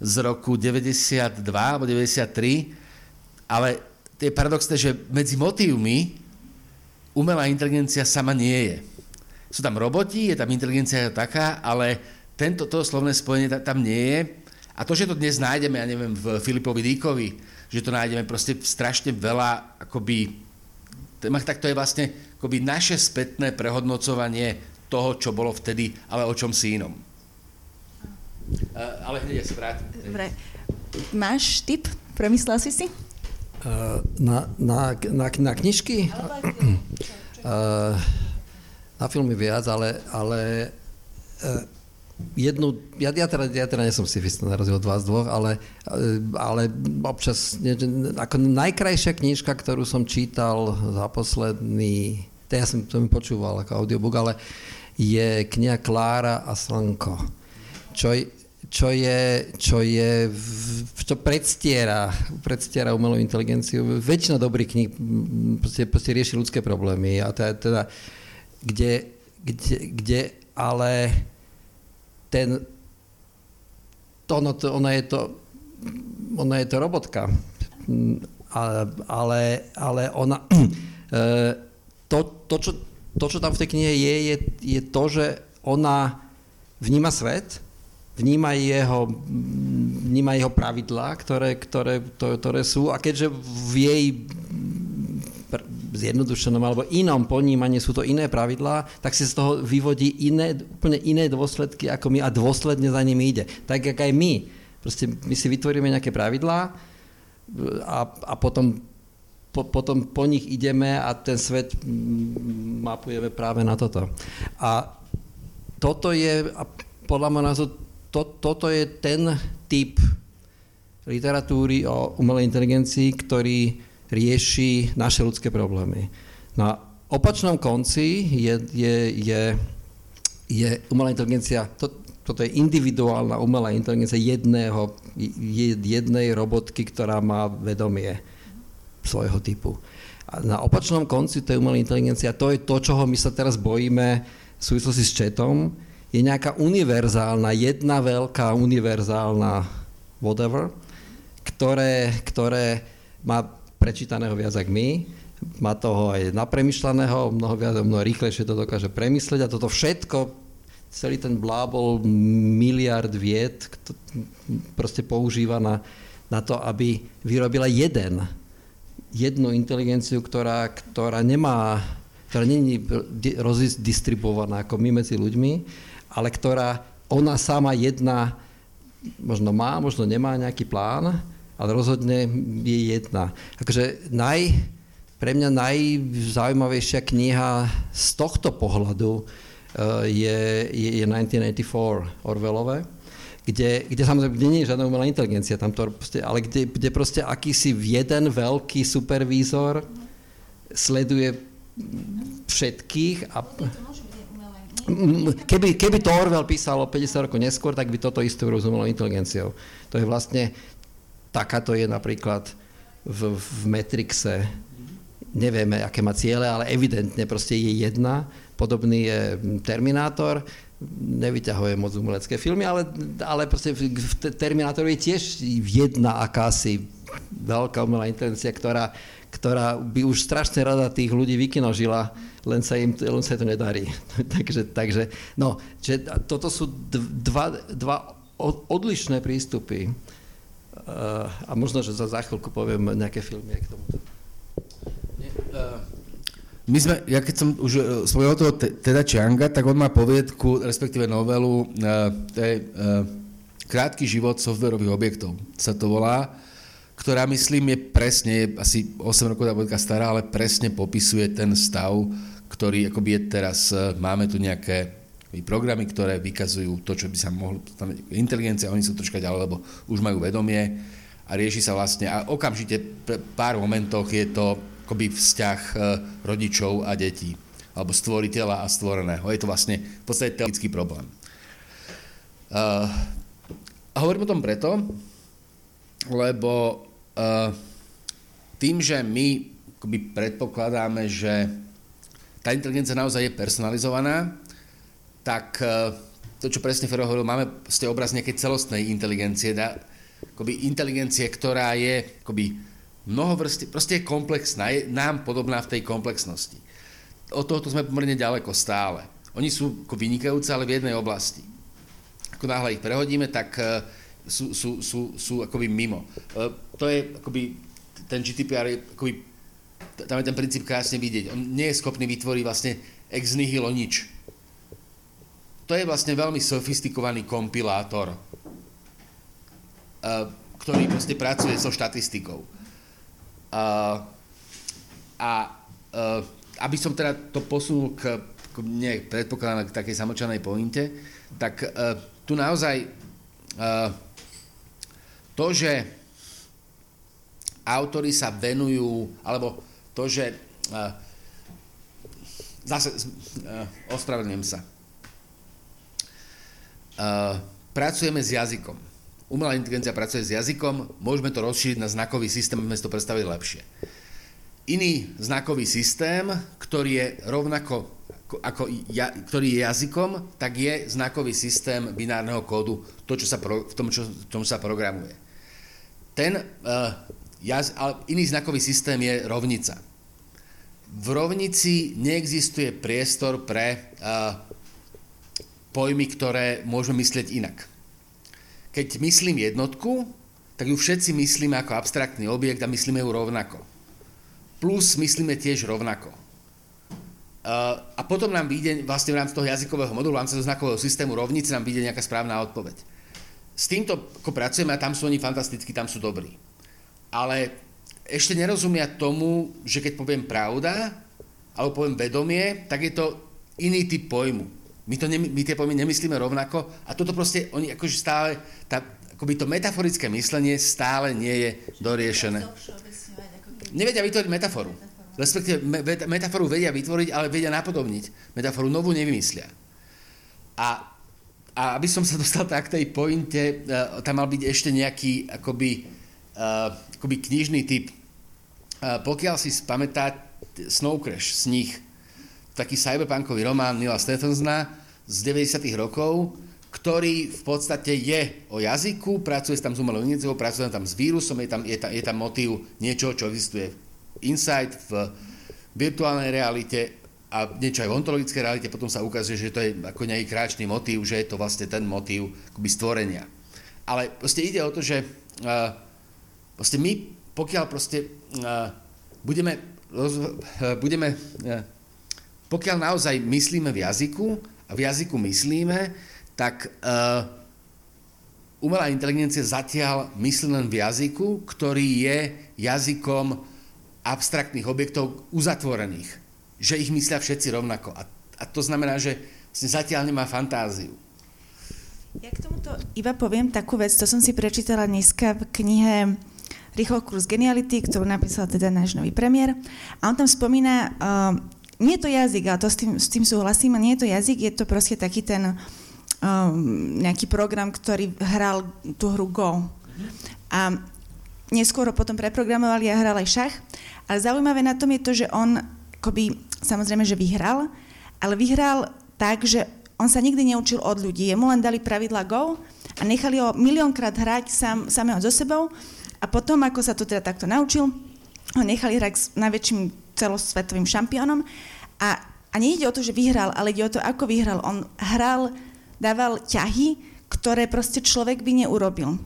z roku 92 alebo 93, ale je paradoxné, že medzi motívmi umelá inteligencia sama nie je. Sú tam roboti, je tam inteligencia taká, ale tento to slovné spojenie tam nie je. A to, že to dnes nájdeme, ja neviem, v Filipovi Díkovi, že to nájdeme proste strašne veľa, akoby, tak to je vlastne akoby naše spätné prehodnocovanie toho, čo bolo vtedy, ale o čom si inom. Uh, ale hneď ja sa vrátim. Dobre. Máš tip? Premyslel si si? Uh, na, na, na, na knižky? uh, na filmy viac, ale, ale uh, jednu, ja, ja, teda, ja teda nesom sifista na rozdiel od vás dvoch, ale, ale občas, ne, ako najkrajšia knižka, ktorú som čítal za posledný, to ja som to mi počúval ako audiobook, ale je kniha Klára a Slnko, čo, čo je, čo je, čo predstiera, predstiera umelú inteligenciu. Väčšina dobrých kníh proste, proste rieši ľudské problémy a teda, teda kde, kde, kde ale ten, to, no, to, ona je to, ona je to robotka, ale, ale ona, e, to, to, čo, to, čo tam v tej knihe je, je, je to, že ona vníma svet, vníma jeho, vníma jeho pravidlá, ktoré, ktoré, ktoré sú a keďže v jej zjednodušenom alebo inom ponímaní sú to iné pravidlá, tak si z toho vyvodí iné, úplne iné dôsledky ako my a dôsledne za nimi ide. Tak, jak aj my. Proste my si vytvoríme nejaké pravidlá a, a potom, po, potom po nich ideme a ten svet mapujeme práve na toto. A toto je, a podľa môjho názoru, to, toto je ten typ literatúry o umelej inteligencii, ktorý rieši naše ľudské problémy. Na opačnom konci je, je, je, je umelá inteligencia, to, toto je individuálna umelá inteligencia jedného, jednej robotky, ktorá má vedomie svojho typu. A na opačnom konci tej umelej inteligencie, a to je to, čoho my sa teraz bojíme v súvislosti s četom, je nejaká univerzálna, jedna veľká univerzálna whatever, ktoré, ktoré má prečítaného viac ako my, má toho aj napremyšľaného, mnoho viac, mnoho rýchlejšie to dokáže premyslieť a toto všetko, celý ten blábol miliard vied, proste používa na, na to, aby vyrobila jeden, jednu inteligenciu, ktorá, ktorá nemá, ktorá není rozdistribuovaná ako my medzi ľuďmi, ale ktorá ona sama jedna možno má, možno nemá nejaký plán, ale rozhodne je jedna. Takže naj, pre mňa najzaujímavejšia kniha z tohto pohľadu uh, je, je, je 1984 Orwellové, kde, kde samozrejme kde nie je žiadna umelá inteligencia, tam to proste, ale kde, kde proste akýsi jeden veľký supervízor sleduje všetkých a... Keby, keby to Orwell písal o 50 rokov neskôr, tak by toto isté urozumelou inteligenciou. To je vlastne Takáto je napríklad v, v Matrixe. Nevieme, aké má ciele, ale evidentne proste je jedna. Podobný je Terminátor. Nevyťahuje moc umelecké filmy, ale, ale proste v, v Terminátorovi je tiež jedna akási veľká umelá inteligencia, ktorá, ktorá by už strašne rada tých ľudí vykinožila, len sa im len sa to nedarí. takže, takže, no, že toto sú dva, dva odlišné prístupy Eh, a možno, že za, za chvíľku poviem nejaké filmy k tomu. Eh, my sme, ja keď som už eh, spomínal toho teda Chianga, tak on má poviedku, respektíve novelu, to je Krátky život softwarových objektov, sa to volá, ktorá myslím je presne, je asi 8 rokov tá poviedka stará, ale presne popisuje ten stav, ktorý akoby je teraz, máme tu nejaké programy, ktoré vykazujú to, čo by sa mohlo, inteligencia, oni sú troška ďalej, lebo už majú vedomie a rieši sa vlastne, a okamžite v pár momentoch je to akoby vzťah e, rodičov a detí, alebo stvoriteľa a stvoreného. Je to vlastne v podstate teologický problém. Uh, a hovorím o tom preto, lebo tým, že my akoby predpokladáme, že tá inteligencia naozaj je personalizovaná, tak e, to, čo presne Fero hovoril, máme z tej obraz nejakej celostnej inteligencie, dá, akoby inteligencie, ktorá je akoby mnohovrstie, proste je komplexná, je nám podobná v tej komplexnosti. Od tohoto sme pomerne ďaleko stále. Oni sú ako vynikajúce, ale v jednej oblasti. Ako náhle ich prehodíme, tak e, sú, sú, sú, sú akoby mimo. E, to je akoby, ten GDPR je akoby, tam je ten princíp krásne vidieť. On nie je schopný vytvoriť vlastne ex nihilo nič to je vlastne veľmi sofistikovaný kompilátor, eh, ktorý proste pracuje so štatistikou. Eh, a eh, aby som teda to posunul k, k nie, predpokladám k takej samočanej pointe, tak tu naozaj to, že autory sa venujú, alebo to, že uh, zase uh, ospravedlňujem sa. Uh, pracujeme s jazykom. Umelá inteligencia pracuje s jazykom, môžeme to rozšíriť na znakový systém, aby sme to predstavili lepšie. Iný znakový systém, ktorý je rovnako ako ja, ktorý je jazykom, tak je znakový systém binárneho kódu, to, čo sa pro, v tom, čo, v tom sa programuje. Ten uh, jaz, iný znakový systém je rovnica. V rovnici neexistuje priestor pre uh, pojmy, ktoré môžeme myslieť inak. Keď myslím jednotku, tak ju všetci myslíme ako abstraktný objekt a myslíme ju rovnako. Plus myslíme tiež rovnako. Uh, a potom nám vyjde vlastne v rámci toho jazykového modulu, v rámci toho znakového systému rovnice nám vyjde nejaká správna odpoveď. S týmto ako pracujeme a tam sú oni fantastickí, tam sú dobrí. Ale ešte nerozumia tomu, že keď poviem pravda, alebo poviem vedomie, tak je to iný typ pojmu. My, to ne, my tie pojmy nemyslíme rovnako a toto proste, oni akože stále, tá, akoby to metaforické myslenie stále nie je doriešené. Nevedia vytvoriť metaforu respektíve metaforu vedia vytvoriť, ale vedia napodobniť. Metaforu novú nevymyslia. A, a aby som sa dostal tak k tej pointe, uh, tam mal byť ešte nejaký akoby, uh, akoby knižný typ. Uh, pokiaľ si spamätá Snow Crash, nich, taký cyberpunkový román Nila Stephensona z 90 rokov, ktorý v podstate je o jazyku, pracuje tam s umelou iniciou, pracuje tam s vírusom, je tam, je tam, je tam motív niečo, čo existuje insight v virtuálnej realite a niečo aj v ontologickej realite, potom sa ukazuje, že to je ako nejaký kráčný motív, že je to vlastne ten motív akoby stvorenia. Ale proste ide o to, že uh, proste my, pokiaľ proste uh, budeme, roz, uh, budeme uh, pokiaľ naozaj myslíme v jazyku a v jazyku myslíme, tak uh, umelá inteligencia zatiaľ myslí len v jazyku, ktorý je jazykom abstraktných objektov uzatvorených. Že ich myslia všetci rovnako. A, a to znamená, že zatiaľ nemá fantáziu. Ja k tomuto iba poviem takú vec, to som si prečítala dneska v knihe Rýchlo kurz geniality, ktorú napísal teda náš nový premiér. A on tam spomína, uh, nie je to jazyk, ale to s tým, s tým súhlasím, nie je to jazyk, je to proste taký ten uh, nejaký program, ktorý hral tú hru Go. A neskôr ho potom preprogramovali a hral aj šach. Ale zaujímavé na tom je to, že on akoby, samozrejme, že vyhral, ale vyhral tak, že on sa nikdy neučil od ľudí. Jemu len dali pravidla Go a nechali ho miliónkrát hrať sám, samého so sebou a potom, ako sa to teda takto naučil, ho nechali hrať s najväčším celosvetovým šampiónom a, a nejde o to, že vyhral, ale ide o to, ako vyhral. On hral, dával ťahy, ktoré proste človek by neurobil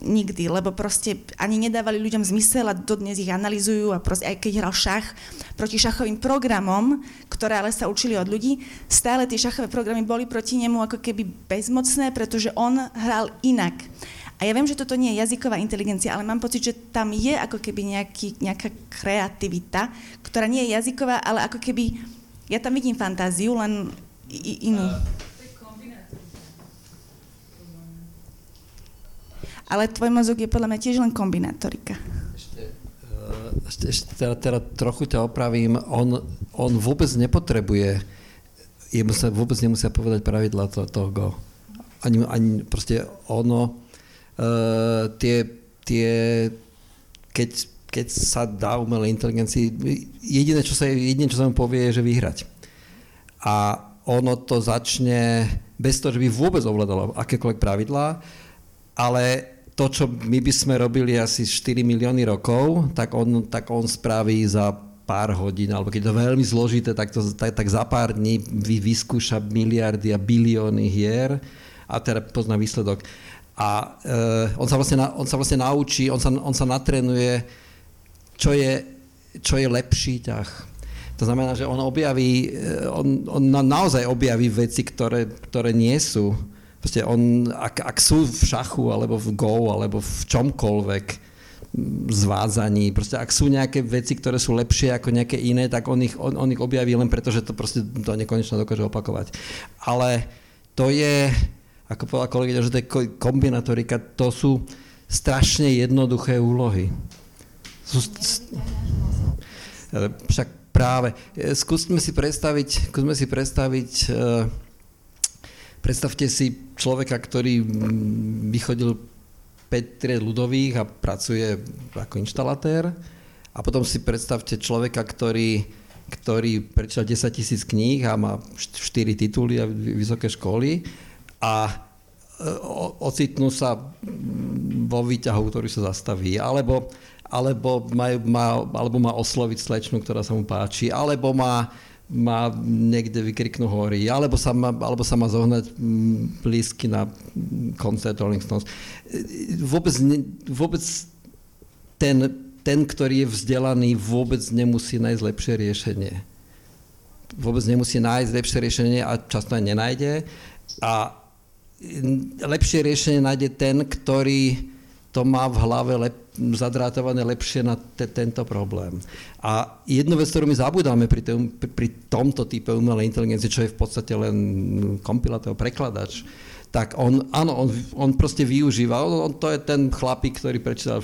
nikdy, lebo proste ani nedávali ľuďom zmysel a dodnes ich analizujú a proste, aj keď hral šach proti šachovým programom, ktoré ale sa učili od ľudí, stále tie šachové programy boli proti nemu ako keby bezmocné, pretože on hral inak. A ja viem, že toto nie je jazyková inteligencia, ale mám pocit, že tam je ako keby nejaký, nejaká kreativita, ktorá nie je jazyková, ale ako keby, ja tam vidím fantáziu, len inú. Uh ale tvoj mozog je podľa mňa tiež len kombinátorika. Ešte, uh, ešte, ešte teda, teda trochu ťa opravím, on, on vôbec nepotrebuje, jemu sa vôbec nemusia povedať pravidla to, toho Go. Ani, ani proste ono, uh, tie, tie keď, keď sa dá umelej inteligencii, jediné, čo sa, jediné, čo sa mu povie, je, že vyhrať. A ono to začne bez toho, že by vôbec ovládalo akékoľvek pravidlá, ale to, čo my by sme robili asi 4 milióny rokov, tak on, tak on spraví za pár hodín, alebo keď je to veľmi zložité, tak, to, tak, tak za pár dní vy, vyskúša miliardy a bilióny hier a teda pozná výsledok. A uh, on, sa vlastne, on sa vlastne naučí, on sa, on sa natrenuje, čo je, čo je lepší ťah. To znamená, že on objaví, e, on, on naozaj objaví veci, ktoré, ktoré nie sú Proste on, ak, ak sú v šachu, alebo v go, alebo v čomkoľvek zvádzaní, proste ak sú nejaké veci, ktoré sú lepšie ako nejaké iné, tak on ich, on, on ich objaví len preto, že to proste to nekonečno dokáže opakovať. Ale to je, ako povedal kolegyňa, že to je kombinatorika, to sú strašne jednoduché úlohy. Sú st- však práve. Skúsme si predstaviť, skúsme si predstaviť uh, predstavte si človeka, ktorý vychodil Petre ľudových a pracuje ako inštalatér a potom si predstavte človeka, ktorý ktorý prečítal 10 tisíc kníh a má 4 tituly a vysoké školy a e, ocitnú sa vo výťahu, ktorý sa zastaví. Alebo, alebo, má, má, alebo má osloviť slečnu, ktorá sa mu páči. Alebo má, má niekde vykriknú hory. Alebo sa má, alebo sa má zohnať blízky na koncert Rolling Stones. Vôbec, vôbec ten ten, ktorý je vzdelaný, vôbec nemusí nájsť lepšie riešenie. Vôbec nemusí nájsť lepšie riešenie a často aj nenájde. A lepšie riešenie nájde ten, ktorý to má v hlave lep, zadrátované lepšie na te, tento problém. A jednu vec, ktorú my zabudáme pri, tém, pri, tomto type umelej inteligencie, čo je v podstate len kompilátor, prekladač, tak on, áno, on, on proste využíva, on, on to je ten chlapík, ktorý prečítal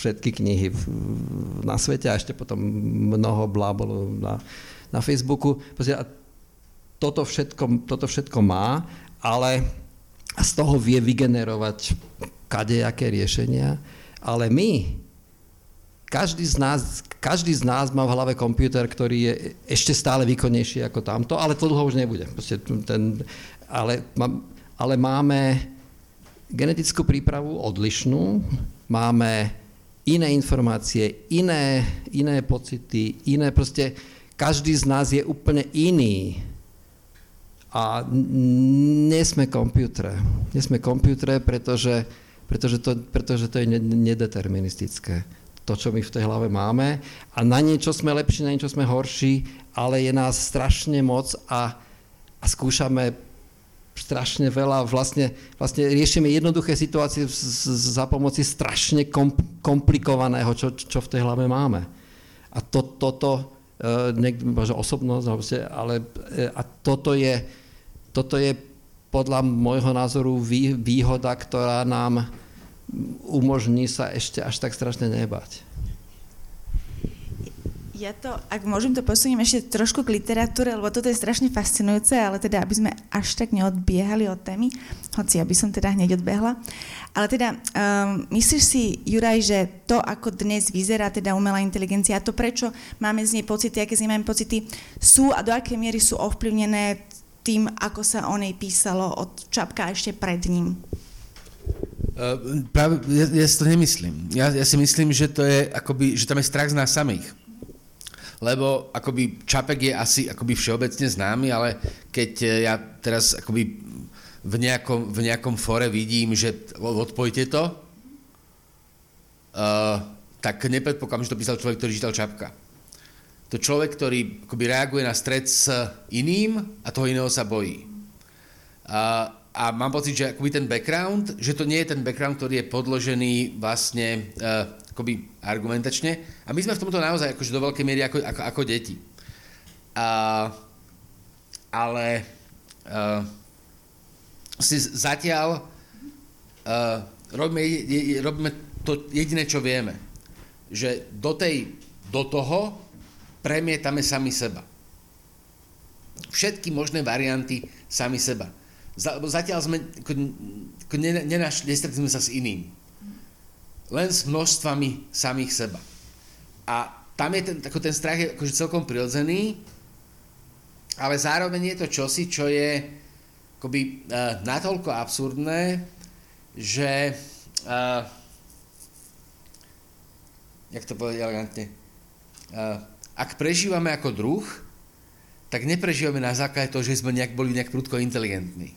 všetky knihy na svete a ešte potom mnoho blábolo na, na Facebooku. A toto všetko, toto všetko má, ale z toho vie vygenerovať kadejaké riešenia, ale my, každý z nás, každý z nás má v hlave počítač, ktorý je ešte stále výkonnejší ako tamto, ale to dlho už nebude. ten, ale, ale máme genetickú prípravu odlišnú, máme iné informácie, iné, iné pocity, iné proste, každý z nás je úplne iný. A nie sme kompiútre. Nie sme kompiútre, pretože, pretože, to, pretože to je nedeterministické. To, čo my v tej hlave máme. A na niečo sme lepší, na niečo sme horší, ale je nás strašne moc a, a skúšame strašne veľa, vlastne, vlastne riešime jednoduché situácie za pomoci strašne komplikovaného, čo, čo v tej hlave máme. A to, toto, e, osobnosť, ale e, a toto je, toto je podľa môjho názoru výhoda, ktorá nám umožní sa ešte až tak strašne nebať. Ja to, ak môžem to posuniem ešte trošku k literatúre, lebo toto je strašne fascinujúce, ale teda, aby sme až tak neodbiehali od témy, hoci aby som teda hneď odbehla. Ale teda, um, myslíš si, Juraj, že to, ako dnes vyzerá teda umelá inteligencia, a to prečo máme z nej pocity, aké z nej máme pocity, sú a do akej miery sú ovplyvnené tým, ako sa o nej písalo od Čapka ešte pred ním? Uh, práve, ja, ja si to nemyslím. Ja, ja si myslím, že to je akoby, že tam je strach z nás samých lebo akoby Čapek je asi akoby všeobecne známy, ale keď e, ja teraz akoby v nejakom, v nejakom fore vidím, že odpojte to, uh, tak nepredpokladám, že to písal človek, ktorý čítal Čapka. To človek, ktorý akoby reaguje na stred s iným a toho iného sa bojí. Uh, a mám pocit, že akoby ten background, že to nie je ten background, ktorý je podložený vlastne uh, akoby argumentačne. A my sme v tomto naozaj akože do veľkej miery ako, ako, ako deti. A, ale uh, si zatiaľ uh, robíme, je, robíme to jediné, čo vieme. Že do, tej, do toho premietame sami seba. Všetky možné varianty sami seba. Zatiaľ sme ako, nenašli, nestretli sme sa s iným len s množstvami samých seba. A tam je ten, ako ten strach je akože celkom prirodzený, ale zároveň je to čosi, čo je akoby uh, natoľko absurdné, že uh, jak to povedať elegantne, uh, ak prežívame ako druh, tak neprežívame na základe toho, že sme nejak, boli nejak prudko inteligentní.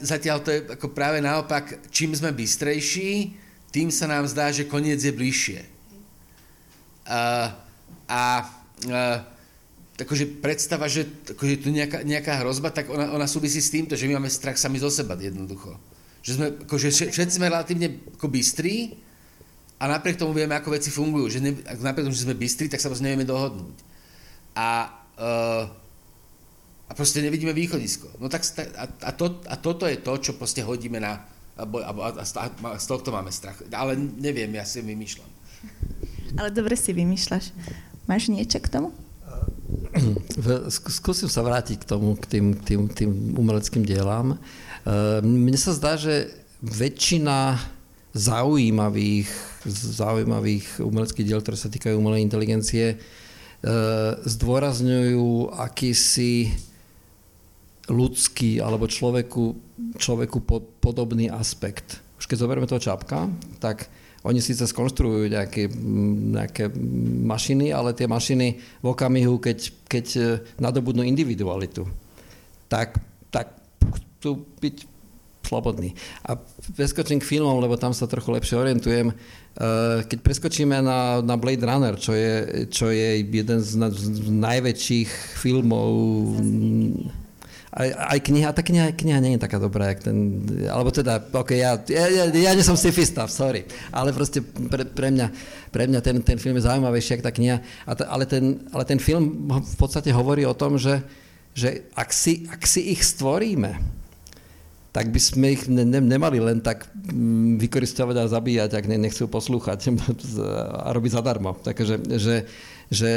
Zatiaľ to je ako práve naopak, čím sme bystrejší, tým sa nám zdá, že koniec je bližšie. A, a, a akože predstava, že akože tu nejaká, nejaká hrozba, tak ona, ona súvisí s týmto, že my máme strach sami zo seba jednoducho. Že sme, akože všetci sme relatívne ako bystrí a napriek tomu vieme, ako veci fungujú. Že ne, napriek tomu, že sme bystrí, tak sa vlastne nevieme dohodnúť. A uh, A proste nevidíme východisko. No tak a, a, to, a toto je to, čo proste hodíme na... A, a, a, a z tohto máme strach. Ale neviem, ja si vymýšľam. Ale dobre si vymýšľaš. Máš niečo k tomu? Skúsim sa vrátiť k tomu, k tým, tým, tým umeleckým dielám. E, mne sa zdá, že väčšina zaujímavých, zaujímavých umeleckých diel, ktoré sa týkajú umelej inteligencie, e, zdôrazňujú akýsi ľudský alebo človeku, človeku podobný aspekt. Už keď zoberieme toho čapka, tak oni síce skonštruujú nejaké, nejaké mašiny, ale tie mašiny v okamihu, keď, keď nadobudnú individualitu, tak, tak chcú byť slobodní. A preskočím k filmom, lebo tam sa trochu lepšie orientujem. E, keď preskočíme na, na Blade Runner, čo je, čo je jeden z, z najväčších filmov aj, aj kniha, tá kniha, kniha nie je taká dobrá, jak ten, alebo teda, ok, ja, ja, ja, ja nie som sci-fista, sorry, ale proste pre, pre mňa, pre mňa ten, ten film je zaujímavejší, jak tá kniha, a t- ale, ten, ale ten film v podstate hovorí o tom, že, že ak, si, ak si ich stvoríme, tak by sme ich ne, ne, nemali len tak mm, vykoristovať a zabíjať, ak ne, nechcú poslúchať a robiť zadarmo. Takže že, že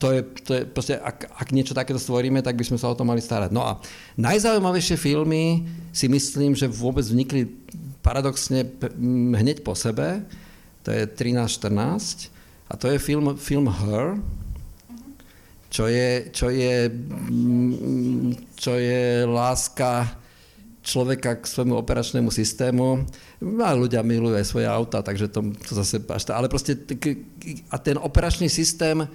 to je, to je proste, ak, ak niečo takéto stvoríme, tak by sme sa o to mali starať. No a najzaujímavejšie filmy si myslím, že vôbec vznikli paradoxne hneď po sebe, to je 13-14 a to je film, film Her, čo je, čo je, čo je láska človeka k svojmu operačnému systému. A ľudia milujú aj svoje auta, takže to, to zase až tá, ale proste a ten operačný systém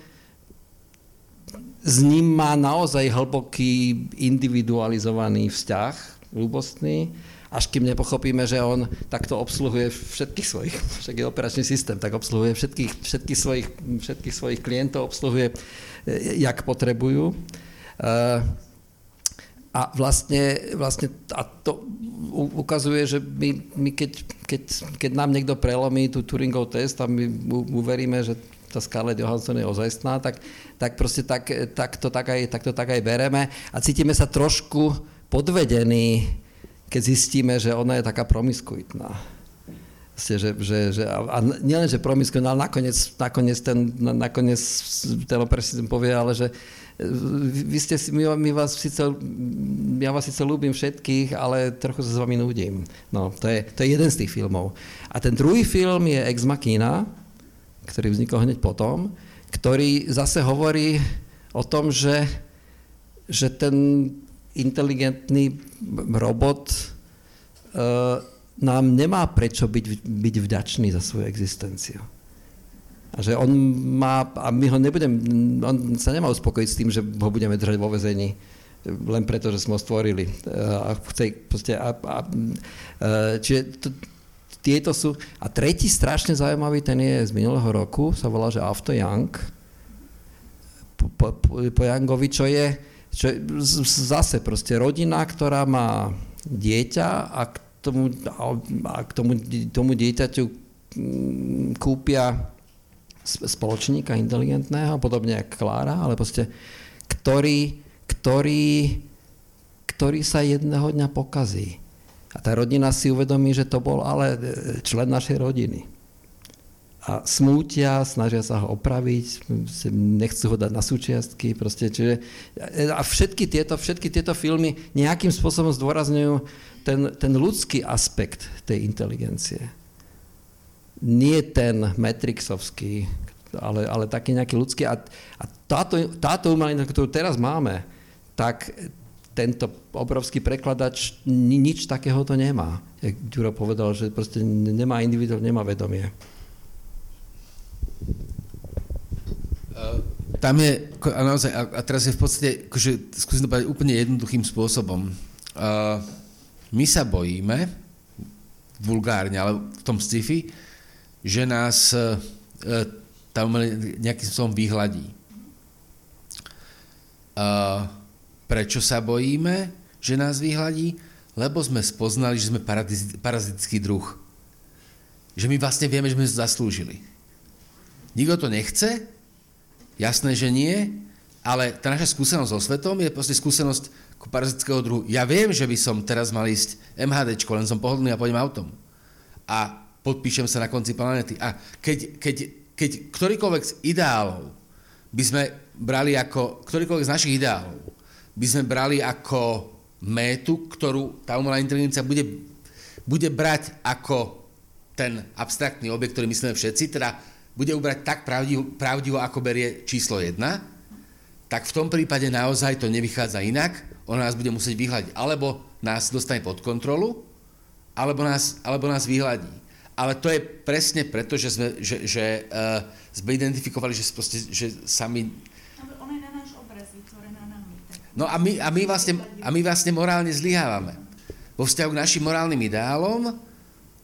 s ním má naozaj hlboký individualizovaný vzťah, ľubostný, až kým nepochopíme, že on takto obsluhuje všetkých svojich, však je operačný systém, tak obsluhuje všetkých, všetkých, svojich, všetkých svojich klientov, obsluhuje, eh, jak potrebujú. Uh, a vlastne, vlastne a to ukazuje, že my, my keď, keď, keď nám niekto prelomí tú Turingov test a my uveríme, že tá Scarlett Johansson je ozajstná, tak, tak proste tak, tak, to tak, aj, tak to tak aj bereme a cítime sa trošku podvedení, keď zistíme, že ona je taká promiskuitná. Vlastne, že, že, že, a nielen, že promiskuitná, ale nakoniec, nakoniec ten, nakoniec ten povie, ale že, vy ste my, my vás síce, ja vás síce ľúbim všetkých, ale trochu sa s vami nudím. No, to je, to je jeden z tých filmov. A ten druhý film je Ex Machina, ktorý vznikol hneď potom, ktorý zase hovorí o tom, že, že ten inteligentný robot uh, nám nemá prečo byť, byť vďačný za svoju existenciu. A že on má, a my ho nebudem, on sa nemá uspokojiť s tým, že ho budeme držať vo vezení len preto, že sme ho stvorili. A chce, proste, a, a, čiže to, tieto sú... A tretí strašne zaujímavý, ten je z minulého roku, sa volá, že After Young, po, po, po Youngovi, čo je, čo je zase proste rodina, ktorá má dieťa a k tomu, a k tomu, tomu dieťaťu mm, kúpia spoločníka inteligentného, podobne ako Klára, ale proste, ktorý, ktorý, ktorý sa jedného dňa pokazí. A tá rodina si uvedomí, že to bol ale e, člen našej rodiny. A smútia, snažia sa ho opraviť, nechcú ho dať na súčiastky, proste, čiže, a všetky tieto, všetky tieto filmy nejakým spôsobom zdôrazňujú ten, ten ľudský aspekt tej inteligencie nie ten Matrixovský, ale, ale taký nejaký ľudský. A, a táto, táto umelina, ktorú teraz máme, tak tento obrovský prekladač nič takého to nemá. Jak Ďuro povedal, že proste nemá individuál, nemá vedomie. Tam je, a naozaj, a teraz je v podstate, akože, skúsim to povedať úplne jednoduchým spôsobom. Uh, my sa bojíme, vulgárne, ale v tom sci-fi, že nás e, tam nejakým spôsobom vyhladí. A prečo sa bojíme, že nás vyhladí? Lebo sme spoznali, že sme parazitický druh. Že my vlastne vieme, že sme to zaslúžili. Nikto to nechce, jasné, že nie, ale tá naša skúsenosť so svetom je proste skúsenosť ako parazitského druhu. Ja viem, že by som teraz mal ísť MHD, len som pohodlný a pôjdem autom. A podpíšem sa na konci planety. A keď, keď, keď ktorýkoľvek z ideálov by sme brali ako, ktorýkoľvek z našich ideálov by sme brali ako métu, ktorú tá umelá inteligencia bude, bude brať ako ten abstraktný objekt, ktorý myslíme všetci, teda bude ubrať tak pravdivo, pravdivo ako berie číslo 1, tak v tom prípade naozaj to nevychádza inak, ona nás bude musieť vyhľadiť. Alebo nás dostane pod kontrolu, alebo nás, alebo nás vyhľadí. Ale to je presne preto, že sme, že, že, uh, sme identifikovali, že, proste, že sami... No a my, a, my vlastne, a my vlastne morálne zlyhávame. Vo vzťahu k našim morálnym ideálom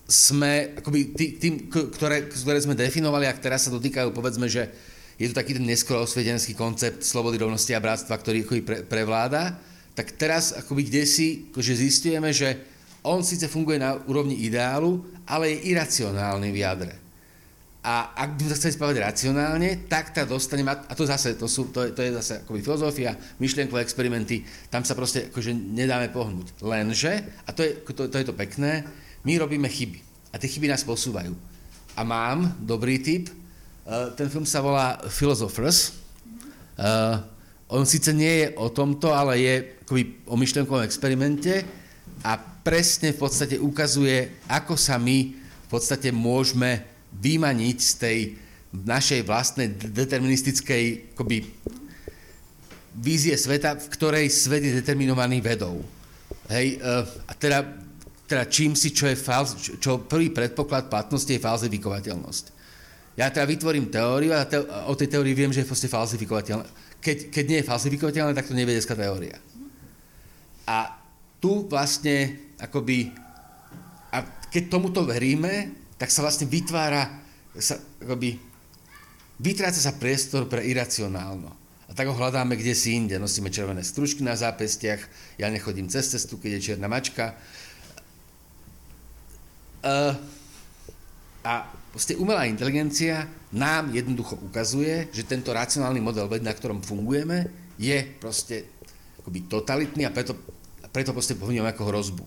sme, akoby tý, tým, ktoré, ktoré sme definovali a teraz sa dotýkajú, povedzme, že je to taký ten neskoro osviedenský koncept slobody, rovnosti a bratstva, ktorý akoby pre, prevláda, tak teraz akoby kde si akože zistujeme, že on síce funguje na úrovni ideálu, ale je iracionálny v jadre. A ak by sme chceli spávať racionálne, tak tá dostaneme, a to zase, to, sú, to, je, to je zase akoby filozofia, myšlienkové experimenty, tam sa proste akože nedáme pohnúť. Lenže, a to je to, to, je to pekné, my robíme chyby. A tie chyby nás posúvajú. A mám dobrý tip, uh, ten film sa volá Philosophers. Uh, on síce nie je o tomto, ale je akoby o myšlienkovom experimente a presne v podstate ukazuje, ako sa my v podstate môžeme vymaniť z tej našej vlastnej deterministickej akoby, vízie sveta, v ktorej svet je determinovaný vedou. Hej, uh, a teda, teda čím si, čo je fals, čo, prvý predpoklad platnosti je falzifikovateľnosť. Ja teda vytvorím teóriu a te, o tej teórii viem, že je proste falzifikovateľná. Keď, keď nie je falzifikovateľná, tak to nie je vedecká teória. A tu vlastne akoby, a keď tomuto veríme, tak sa vlastne vytvára, sa, akoby, vytráca sa priestor pre iracionálno. A tak ho hľadáme kde si inde. Nosíme červené stručky na zápestiach, ja nechodím cez cestu, keď je čierna mačka. Uh, a proste umelá inteligencia nám jednoducho ukazuje, že tento racionálny model na ktorom fungujeme, je proste akoby totalitný a preto, preto proste povnímam ako hrozbu.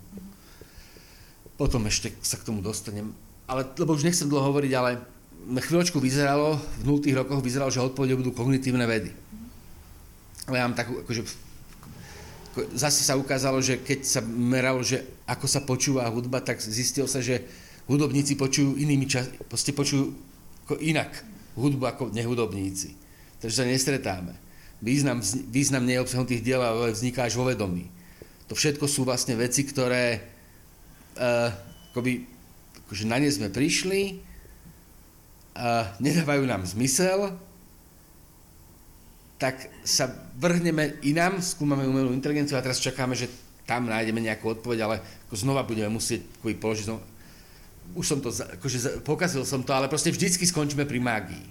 Potom ešte sa k tomu dostanem ale, lebo už nechcem dlho hovoriť, ale na chvíľočku vyzeralo, v 0 rokoch vyzeralo, že odpovede budú kognitívne vedy. Ale ja mám takú, akože, zase sa ukázalo, že keď sa meralo, že ako sa počúva hudba, tak zistilo sa, že hudobníci počujú inými čas, proste počujú ako inak hudbu ako nehudobníci. Takže sa nestretáme. Význam, význam neobsahnutých diel vzniká až vo vedomí. To všetko sú vlastne veci, ktoré uh, akoby akože na ne sme prišli, a nedávajú nám zmysel, tak sa vrhneme inám, skúmame umelú inteligenciu a teraz čakáme, že tam nájdeme nejakú odpoveď, ale ako znova budeme musieť položiť znova. Už som to, akože pokazil som to, ale proste vždycky skončíme pri mágii.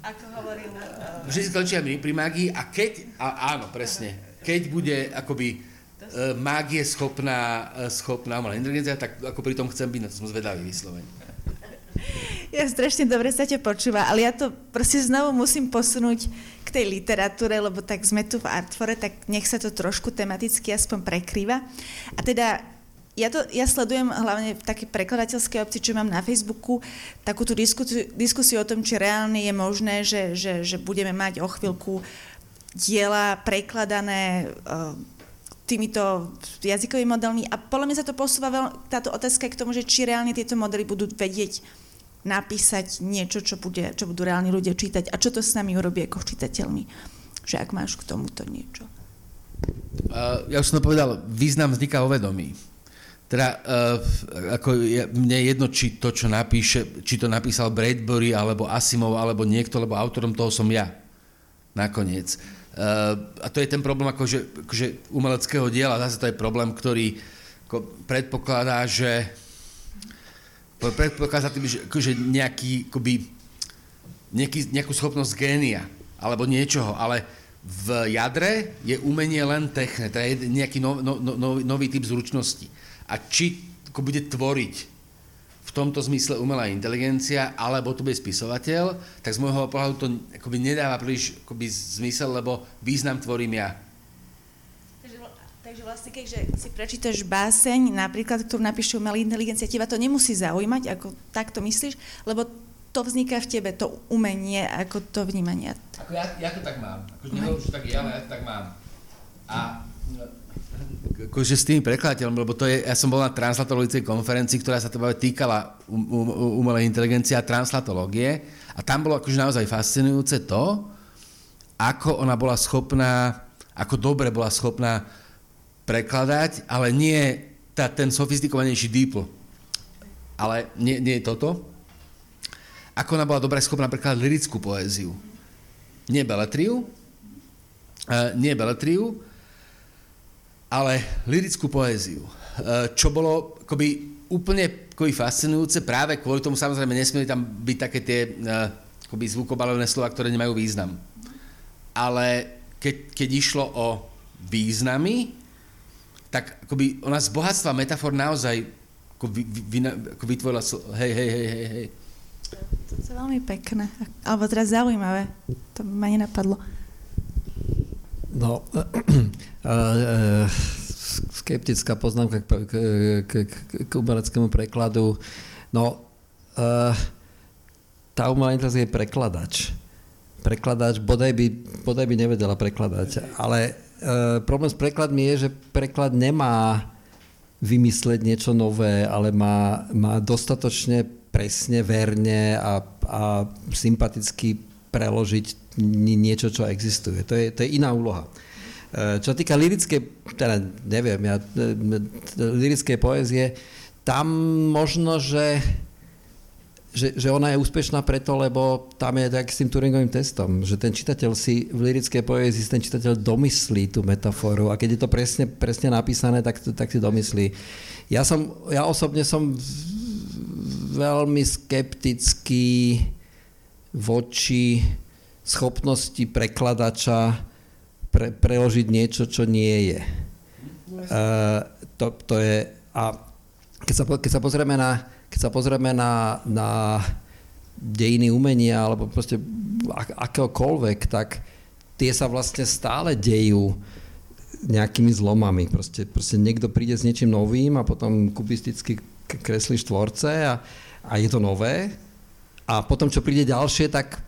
Ako hovoril... Uh... Vždy skončíme pri mágii a keď, a áno, presne, keď bude akoby E, mágie schopná, e, schopná umelá inteligencia, tak ako pri tom chcem byť, na to som zvedavý vyslovene. Ja strašne dobre sa ťa počúva, ale ja to proste znovu musím posunúť k tej literatúre, lebo tak sme tu v Artfore, tak nech sa to trošku tematicky aspoň prekrýva. A teda ja, to, ja sledujem hlavne v takej prekladateľskej obci, čo mám na Facebooku, takú tú diskusiu, diskusiu o tom, či reálne je možné, že, že, že budeme mať o chvíľku diela prekladané uh, týmito jazykovými modelmi a podľa mňa sa to posúva veľ, táto otázka k tomu, že či reálne tieto modely budú vedieť napísať niečo, čo, bude, čo budú reálni ľudia čítať a čo to s nami urobí ako čitateľmi. Že ak máš k tomuto niečo. Uh, ja už som to povedal, význam vzniká o vedomí. Teda uh, ako je, mne je jedno, či to, čo napíše, či to napísal Bradbury, alebo Asimov, alebo niekto, lebo autorom toho som ja. Nakoniec. Uh, a to je ten problém akože, akože umeleckého diela, zase to je problém, ktorý ako predpokladá, že predpokladá tým, že akože nejaký, akoby, nejaký, nejakú schopnosť génia alebo niečoho, ale v jadre je umenie len techne, to je nejaký no, no, no, nový typ zručnosti. A či ako bude tvoriť v tomto zmysle umelá inteligencia, alebo to bude spisovateľ, tak z môjho pohľadu to akoby nedáva príliš akoby zmysel, lebo význam tvorím ja. Takže, takže vlastne, keďže si prečítaš báseň, napríklad, ktorú napíše umelá inteligencia, teba to nemusí zaujímať, ako takto myslíš, lebo to vzniká v tebe, to umenie, ako to vnímanie. Ako ja, ja to tak mám. Akože nehovorím, že tak je, ale ja to tak mám. A akože s tými prekladateľmi, lebo to je, ja som bol na translatologickej konferencii, ktorá sa teda týkala um, um, umelej inteligencie a translatológie a tam bolo akože naozaj fascinujúce to, ako ona bola schopná, ako dobre bola schopná prekladať, ale nie tá, ten sofistikovanejší DeepL. Ale nie, nie toto. Ako ona bola dobre schopná prekladať lirickú poéziu. Nie beletriu, uh, nie beletriu, ale lirickú poéziu, eh, čo bolo akoby úplne akoby fascinujúce práve kvôli tomu, samozrejme nesmieli tam byť také tie eh, akoby zvukobalové slova, ktoré nemajú význam. Ale keď, keď išlo o významy, tak akoby ona z bohatstva metafor naozaj ako, vy, vy, ako vytvorila hej, hej, hej, hej, hej. To je veľmi pekné. Alebo teraz zaujímavé. To ma nenapadlo. No, skeptická poznámka k, k, k, k umeleckému prekladu. No, tá umelá inteligencia je prekladač. Prekladač, bodaj by, bodaj by nevedela prekladať, ale problém s prekladmi je, že preklad nemá vymysleť niečo nové, ale má, má dostatočne presne, verne a, a sympaticky preložiť niečo, čo existuje. To je, to je iná úloha. E, čo týka lirické, teda neviem, ja, e, lirické poézie, tam možno, že, že, že ona je úspešná preto, lebo tam je tak s tým Turingovým testom, že ten čitateľ si v lirickej poézii ten čitateľ domyslí tú metaforu a keď je to presne, presne napísané, tak, tak si domyslí. Ja, som, ja osobne som veľmi skeptický voči schopnosti prekladača pre, preložiť niečo, čo nie je. Uh, to, to je a keď sa, keď sa pozrieme na, keď sa pozrieme na, na dejiny umenia alebo proste akéhokoľvek, tak tie sa vlastne stále dejú nejakými zlomami. Proste, proste niekto príde s niečím novým a potom kubisticky kreslí štvorce a, a je to nové. A potom, čo príde ďalšie, tak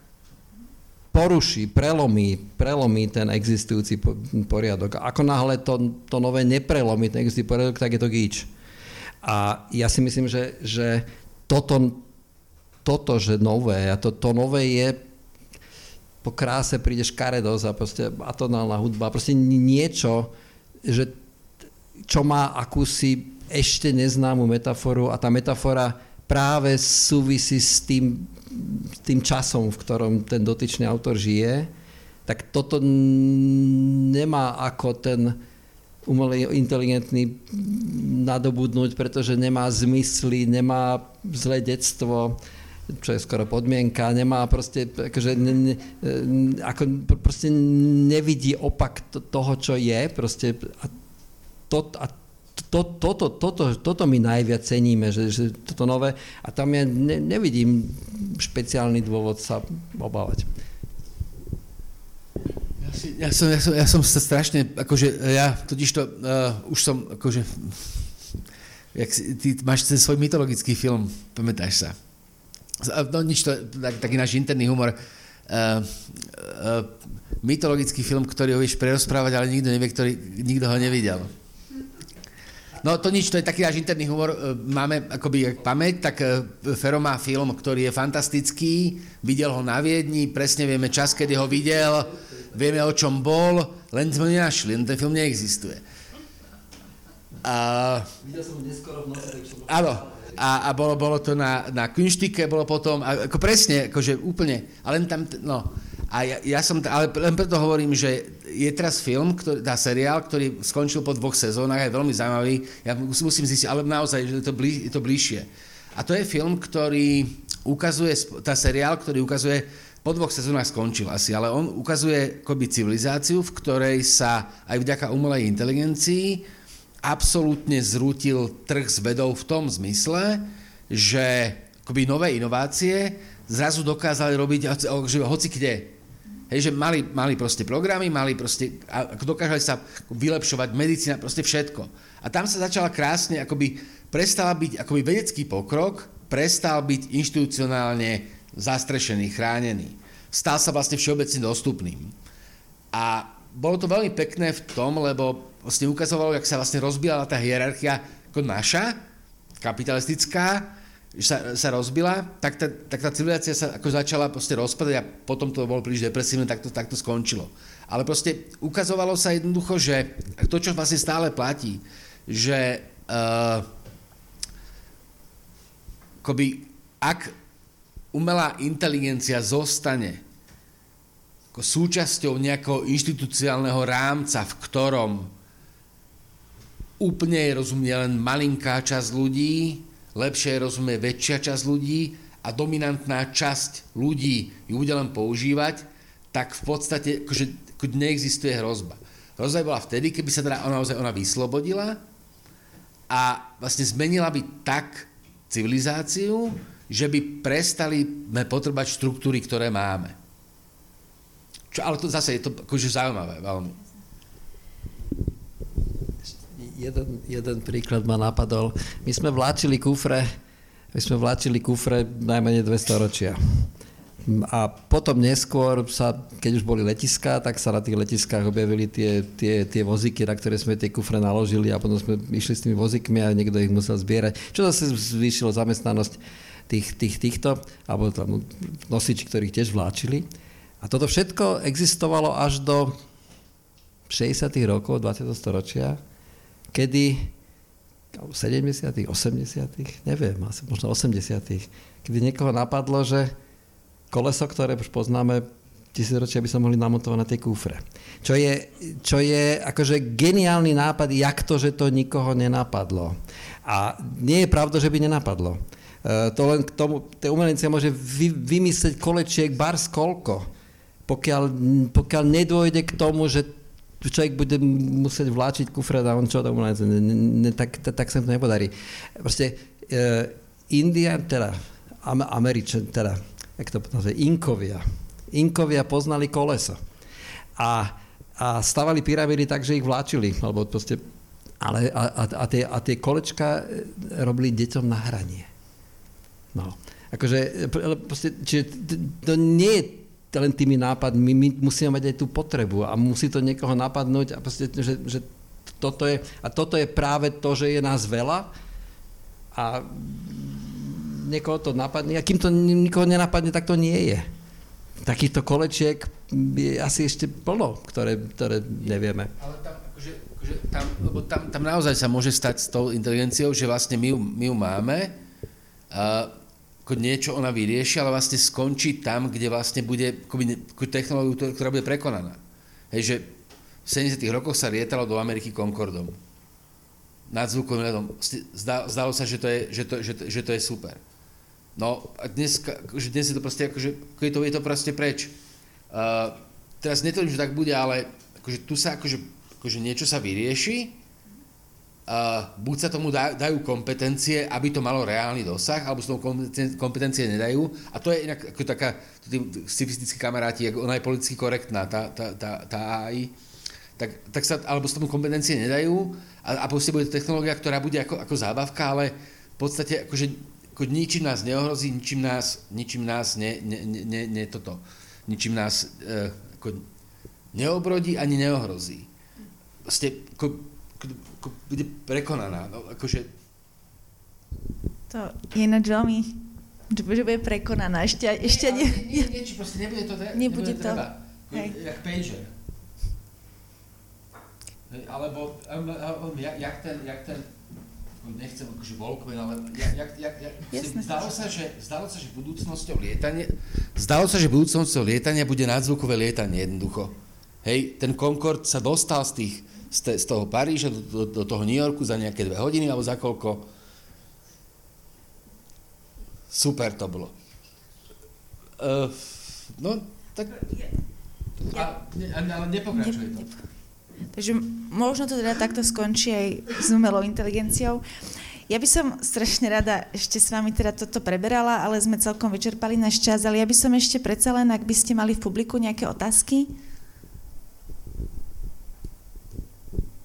poruší, prelomí, prelomí ten existujúci poriadok. Ako náhle to, to nové neprelomí ten existujúci poriadok, tak je to gíč. A ja si myslím, že, že toto, toto, že nové, a to, to nové je po kráse príde škaredosť a proste atonálna hudba, proste niečo, že čo má akúsi ešte neznámu metaforu a tá metafora práve súvisí s tým tým časom, v ktorom ten dotyčný autor žije, tak toto nemá ako ten umelý inteligentný nadobudnúť, pretože nemá zmysly, nemá zlé detstvo, čo je skoro podmienka, nemá proste, akože, ne, ne, ako, proste nevidí opak to, toho, čo je, proste a, to, a to, toto, toto, toto my najviac ceníme, že, že toto nové a tam ja ne, nevidím špeciálny dôvod sa obávať. Ja, som, ja, som, ja som sa strašne, akože ja totiž to, uh, už som, akože, jak si, ty máš ten svoj mytologický film, pamätáš sa? No nič, to, tak, taký náš interný humor. Uh, uh, mytologický film, ktorý ho vieš prerozprávať, ale nikto nevie, ktorý, nikto ho nevidel. No to nič, to je taký náš interný humor. E, máme akoby pamäť, tak e, Fero má film, ktorý je fantastický, videl ho na Viedni, presne vieme čas, kedy ho videl, vieme o čom bol, len sme ho nenašli, len ten film neexistuje. A... Videl som neskoro v noci, Áno, a, a bolo, bolo to na, na Kunštike, bolo potom, ako presne, akože úplne, ale len tam, no, a ja, ja som, ale len preto hovorím, že je teraz film, ktorý, tá seriál, ktorý skončil po dvoch sezónach, je veľmi zaujímavý. Ja musím zistiť, ale naozaj, že je to, blí, je to bližšie. A to je film, ktorý ukazuje, tá seriál, ktorý ukazuje, po dvoch sezónach skončil asi, ale on ukazuje akoby civilizáciu, v ktorej sa aj vďaka umelej inteligencii absolútne zrútil trh s vedou v tom zmysle, že akoby nové inovácie zrazu dokázali robiť hoci kde. Hej, že mali, mali proste programy, mali proste, a dokázali sa vylepšovať, medicína, proste všetko. A tam sa začala krásne, akoby prestala byť, akoby vedecký pokrok, prestal byť inštitucionálne zastrešený, chránený. Stal sa vlastne všeobecne dostupným. A bolo to veľmi pekné v tom, lebo vlastne ukazovalo, jak sa vlastne rozbila tá hierarchia ako naša, kapitalistická, sa, sa rozbila, tak tá, tak tá civilizácia sa ako začala proste rozpadať a potom to bolo príliš depresívne, tak to, tak to skončilo. Ale proste ukazovalo sa jednoducho, že to, čo vlastne stále platí, že uh, akoby, ak umelá inteligencia zostane ako súčasťou nejakého inštitucionálneho rámca, v ktorom úplne je rozumie len malinká časť ľudí, lepšie rozumie väčšia časť ľudí a dominantná časť ľudí ju bude len používať, tak v podstate akože, ako neexistuje hrozba. Hrozba bola vtedy, keby sa teda ona, ona vyslobodila a vlastne zmenila by tak civilizáciu, že by prestali potrebať štruktúry, ktoré máme. Čo, ale to zase je to akože zaujímavé veľmi jeden, jeden príklad ma napadol. My sme vláčili kufre, my sme vláčili kufre najmenej dve storočia. A potom neskôr sa, keď už boli letiská, tak sa na tých letiskách objavili tie, tie, tie vozíky, na ktoré sme tie kufre naložili a potom sme išli s tými vozíkmi a niekto ich musel zbierať. Čo zase zvýšilo zamestnanosť tých, tých, týchto, alebo tam nosiči, ktorých tiež vláčili. A toto všetko existovalo až do 60. rokov 20. storočia, kedy 70., 80., neviem, asi možno 80., kedy niekoho napadlo, že koleso, ktoré už poznáme, tisícročia by sa mohli namontovať na tej kúfre. Čo je, čo je akože geniálny nápad, jak to, že to nikoho nenapadlo. A nie je pravda, že by nenapadlo. E, to len k tomu, tie umelenice môže vy, vymyslieť kolečiek bar koľko, pokiaľ, pokiaľ nedôjde k tomu, že človek bude musieť vláčiť kufre a on čo tomu ne, ne, tak, tak, sa to nepodarí. Proste uh, India, teda Američan, teda, jak to nazve, Inkovia. Inkovia poznali koleso. A, a stavali pyramídy tak, že ich vláčili. Alebo proste, ale, a, a, tie, a tie kolečka e, robili deťom na hranie. No. Akože, proste, čiže to nie je len tými nápadmi, my musíme mať aj tú potrebu a musí to niekoho napadnúť a proste, že, že toto je, a toto je práve to, že je nás veľa a niekoho to napadne a kým to nikoho nenapadne, tak to nie je. Takýchto kolečiek je asi ešte plno, ktoré, ktoré nevieme. Ale tam, akože, akože tam, tam, tam naozaj sa môže stať s tou inteligenciou, že vlastne my ju, my ju máme, uh, ako niečo ona vyrieši, ale vlastne skončí tam, kde vlastne bude akoby, technológiu, ktorá bude prekonaná. Hej, že v 70. rokoch sa lietalo do Ameriky Concordom. Nad zvukovým letom. Zdalo sa, že to je, že to, že že to je super. No a dnes, že dnes je to proste, akože, je to, je to proste preč. Uh, teraz netvrdím, že tak bude, ale akože tu sa akože, akože niečo sa vyrieši, buď sa tomu dajú kompetencie, aby to malo reálny dosah, alebo sa tomu kompetencie nedajú. A to je inak ako taká, tí scifistickí kamaráti, ona je politicky korektná, tá, tá, tá, tá AI, tak, tak sa, alebo sa tomu kompetencie nedajú a, a proste bude technológia, ktorá bude ako, ako zábavka, ale v podstate akože, ako ničím nás neohrozí, ničím nás, ničím nás ne, ne, ne, ne, toto, ničím nás uh, ako neobrodí ani neohrozí. Proste, ako, bude prekonaná. No, akože... To je ináč veľmi že bude prekonaná. Ešte, ešte nie, nie, nie, nie, či proste nebude to, nebude, nebude to. treba. Hej. Jak pager. Hej, alebo um, um, jak, jak ten, jak ten nechcem akože Volkman, ale jak, jak, jak Jasne, zdalo, sa, že, zdalo sa, že budúcnosťou lietania, zdalo sa, že budúcnosťou lietania bude nadzvukové lietanie jednoducho. Hej, ten Concorde sa dostal z tých z, te, z toho Paríža do, do, do toho New Yorku za nejaké dve hodiny, alebo za koľko. Super to bolo. Uh, no, tak... A, ale nepokračuje to. Takže možno to teda takto skončí aj s umelou inteligenciou. Ja by som strašne rada ešte s vami teda toto preberala, ale sme celkom vyčerpali náš čas, ale ja by som ešte predsa len, ak by ste mali v publiku nejaké otázky.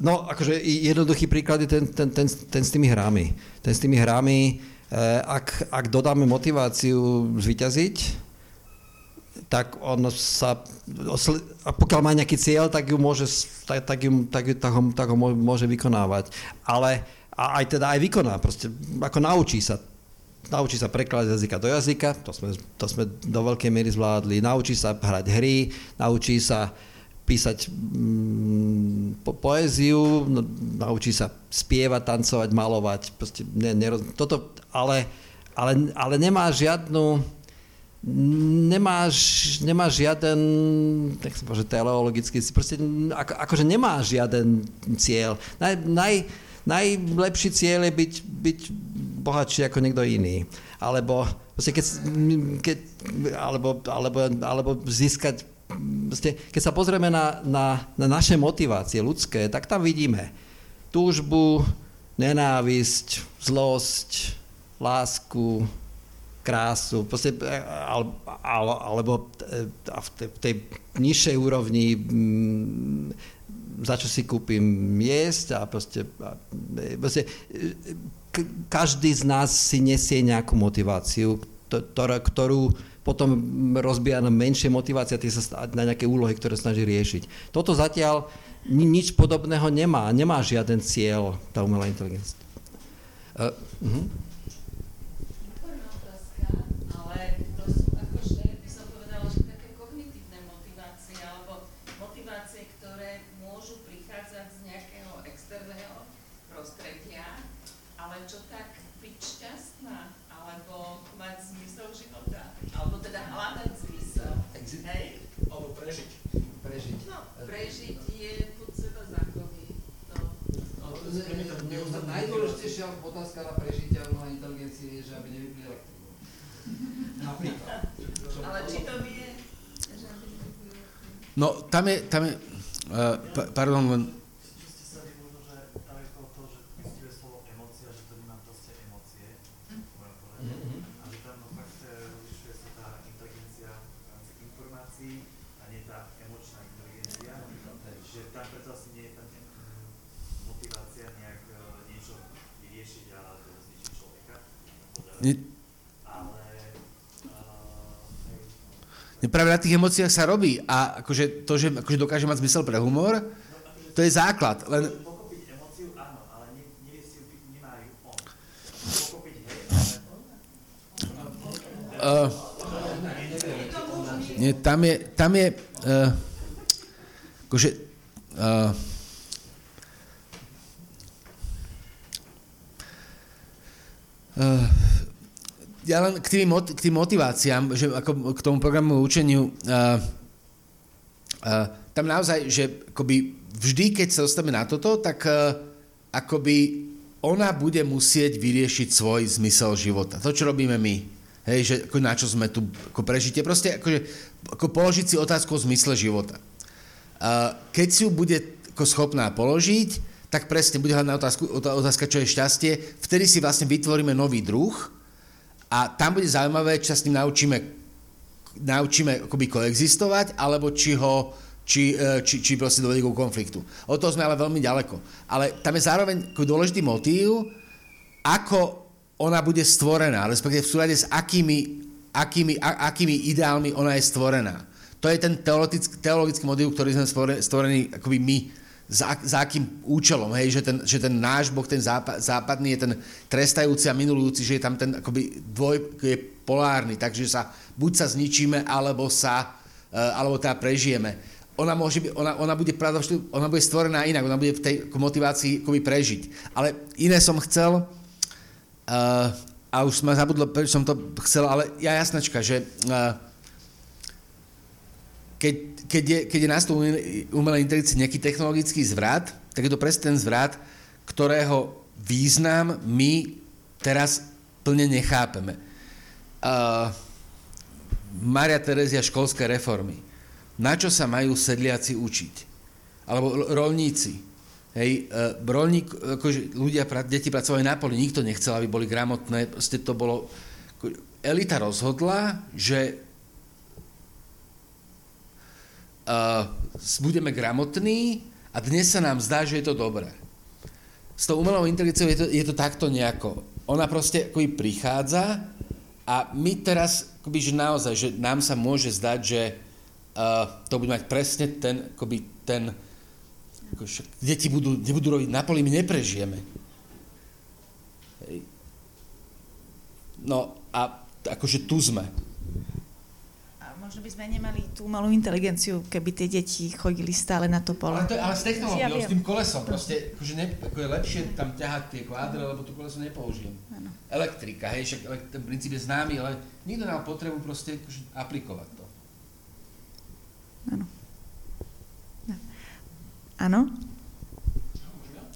no, akože jednoduchý príklad je ten, ten, ten, ten s tými hrami. Ten s tými hrami, uh, ak, ak dodáme motiváciu zvyťaziť, tak on sa, a pokiaľ má nejaký cieľ, tak ju môže, tak, tak, ju, tak, tak, ho, tak ho môže vykonávať. Ale a aj teda aj vykoná, proste ako naučí sa. Naučí sa prekladať jazyka do jazyka, to sme, to sme do veľkej miery zvládli. Naučí sa hrať hry, naučí sa písať mm, po, poéziu, no, naučí sa spievať, tancovať, malovať. Proste ne, neroz, toto, ale, ale, ale nemá žiadnu nemáš, nemáš žiaden, tak sa povedať, teleologický, proste ako, akože nemá žiaden cieľ. Naj, naj, najlepší cieľ je byť, byť bohatší ako niekto iný. Alebo, proste keď, keď, alebo, alebo, alebo získať, keď sa pozrieme na, na, na naše motivácie ľudské, tak tam vidíme túžbu, nenávisť, zlosť, lásku, krásu, proste, e, alebo e, v tej nižšej úrovni mm, za čo si kúpim jesť a proste, e, proste každý z nás si nesie nejakú motiváciu, ktorú potom rozbíja na menšie motivácie a sa na nejaké úlohy, ktoré snaží riešiť. Toto zatiaľ nič podobného nemá. Nemá žiaden cieľ tá umelá inteligencia. Uh, uh-huh. ďalšia otázka na prežitia umelej inteligencie je, že aby nevypli elektrínu. Napríklad. Ale či to vie, že aby No, tam je, tam je, uh, pardon, len Práve na tých emóciách sa robí a akože to, že akože dokáže mať zmysel pre humor, to je základ. Len... Uh, nie, tam je, tam je uh, akože uh, uh, ja len k tým, k tým motiváciám, že ako k tomu programu učeniu, uh, uh, tam naozaj, že akoby vždy, keď sa dostaneme na toto, tak uh, akoby ona bude musieť vyriešiť svoj zmysel života. To, čo robíme my. Hej, že ako na čo sme tu ako prežitie. Proste akože, ako položiť si otázku o zmysle života. Uh, keď si ju bude ako schopná položiť, tak presne bude hľadná otázka, otázka, čo je šťastie. Vtedy si vlastne vytvoríme nový druh, a tam bude zaujímavé, či sa s ním naučíme, naučíme akoby koexistovať, alebo či ho či, e, či, či proste dovedie k konfliktu. Od toho sme ale veľmi ďaleko. Ale tam je zároveň dôležitý motív, ako ona bude stvorená, respektíve v súlade s akými, akými, a, akými ideálmi ona je stvorená. To je ten teologický, teologický motív, ktorý sme stvorení akoby my za, za akým účelom, hej, že ten, že ten náš Boh, ten západ, západný je ten trestajúci a minulujúci, že je tam ten akoby dvoj, je polárny, takže sa buď sa zničíme, alebo sa, uh, alebo teda prežijeme. ona, môže byť, ona, ona, bude, ona bude stvorená inak, ona bude v tej motivácii akoby prežiť. Ale iné som chcel, uh, a už sme zabudlo, prečo som to chcel, ale ja jasnačka, že uh, keď, keď, je, keď je nás to umelej inteligencii nejaký technologický zvrat, tak je to presne ten zvrat, ktorého význam my teraz plne nechápeme. Uh, Maria Terezia školské reformy na čo sa majú sedliaci učiť. Alebo rolníci. Hej, e, rolník, akože ľudia, deti pracovali na poli, nikto nechcel, aby boli gramotné, proste to bolo... Elita rozhodla, že uh, budeme gramotní a dnes sa nám zdá, že je to dobré. S tou umelou inteligenciou je to, je to takto nejako. Ona proste akoby prichádza a my teraz, akoby, že naozaj, že nám sa môže zdať, že uh, to bude mať presne ten, akoby ten, ako deti budú, nebudú robiť na poli, my neprežijeme. Hej. No a akože tu sme. Možno by sme nemali tú malú inteligenciu, keby tie deti chodili stále na to pole. Ale, to, ale s technológiou, ja s tým kolesom, proste, akože ne, ako je lepšie tam ťahať tie kvádre, lebo tú koleso nepoužijem. Ano. Elektrika, hej, však ten princíp je známy, ale nikto nemá potrebu proste akože aplikovať to. Áno. Áno?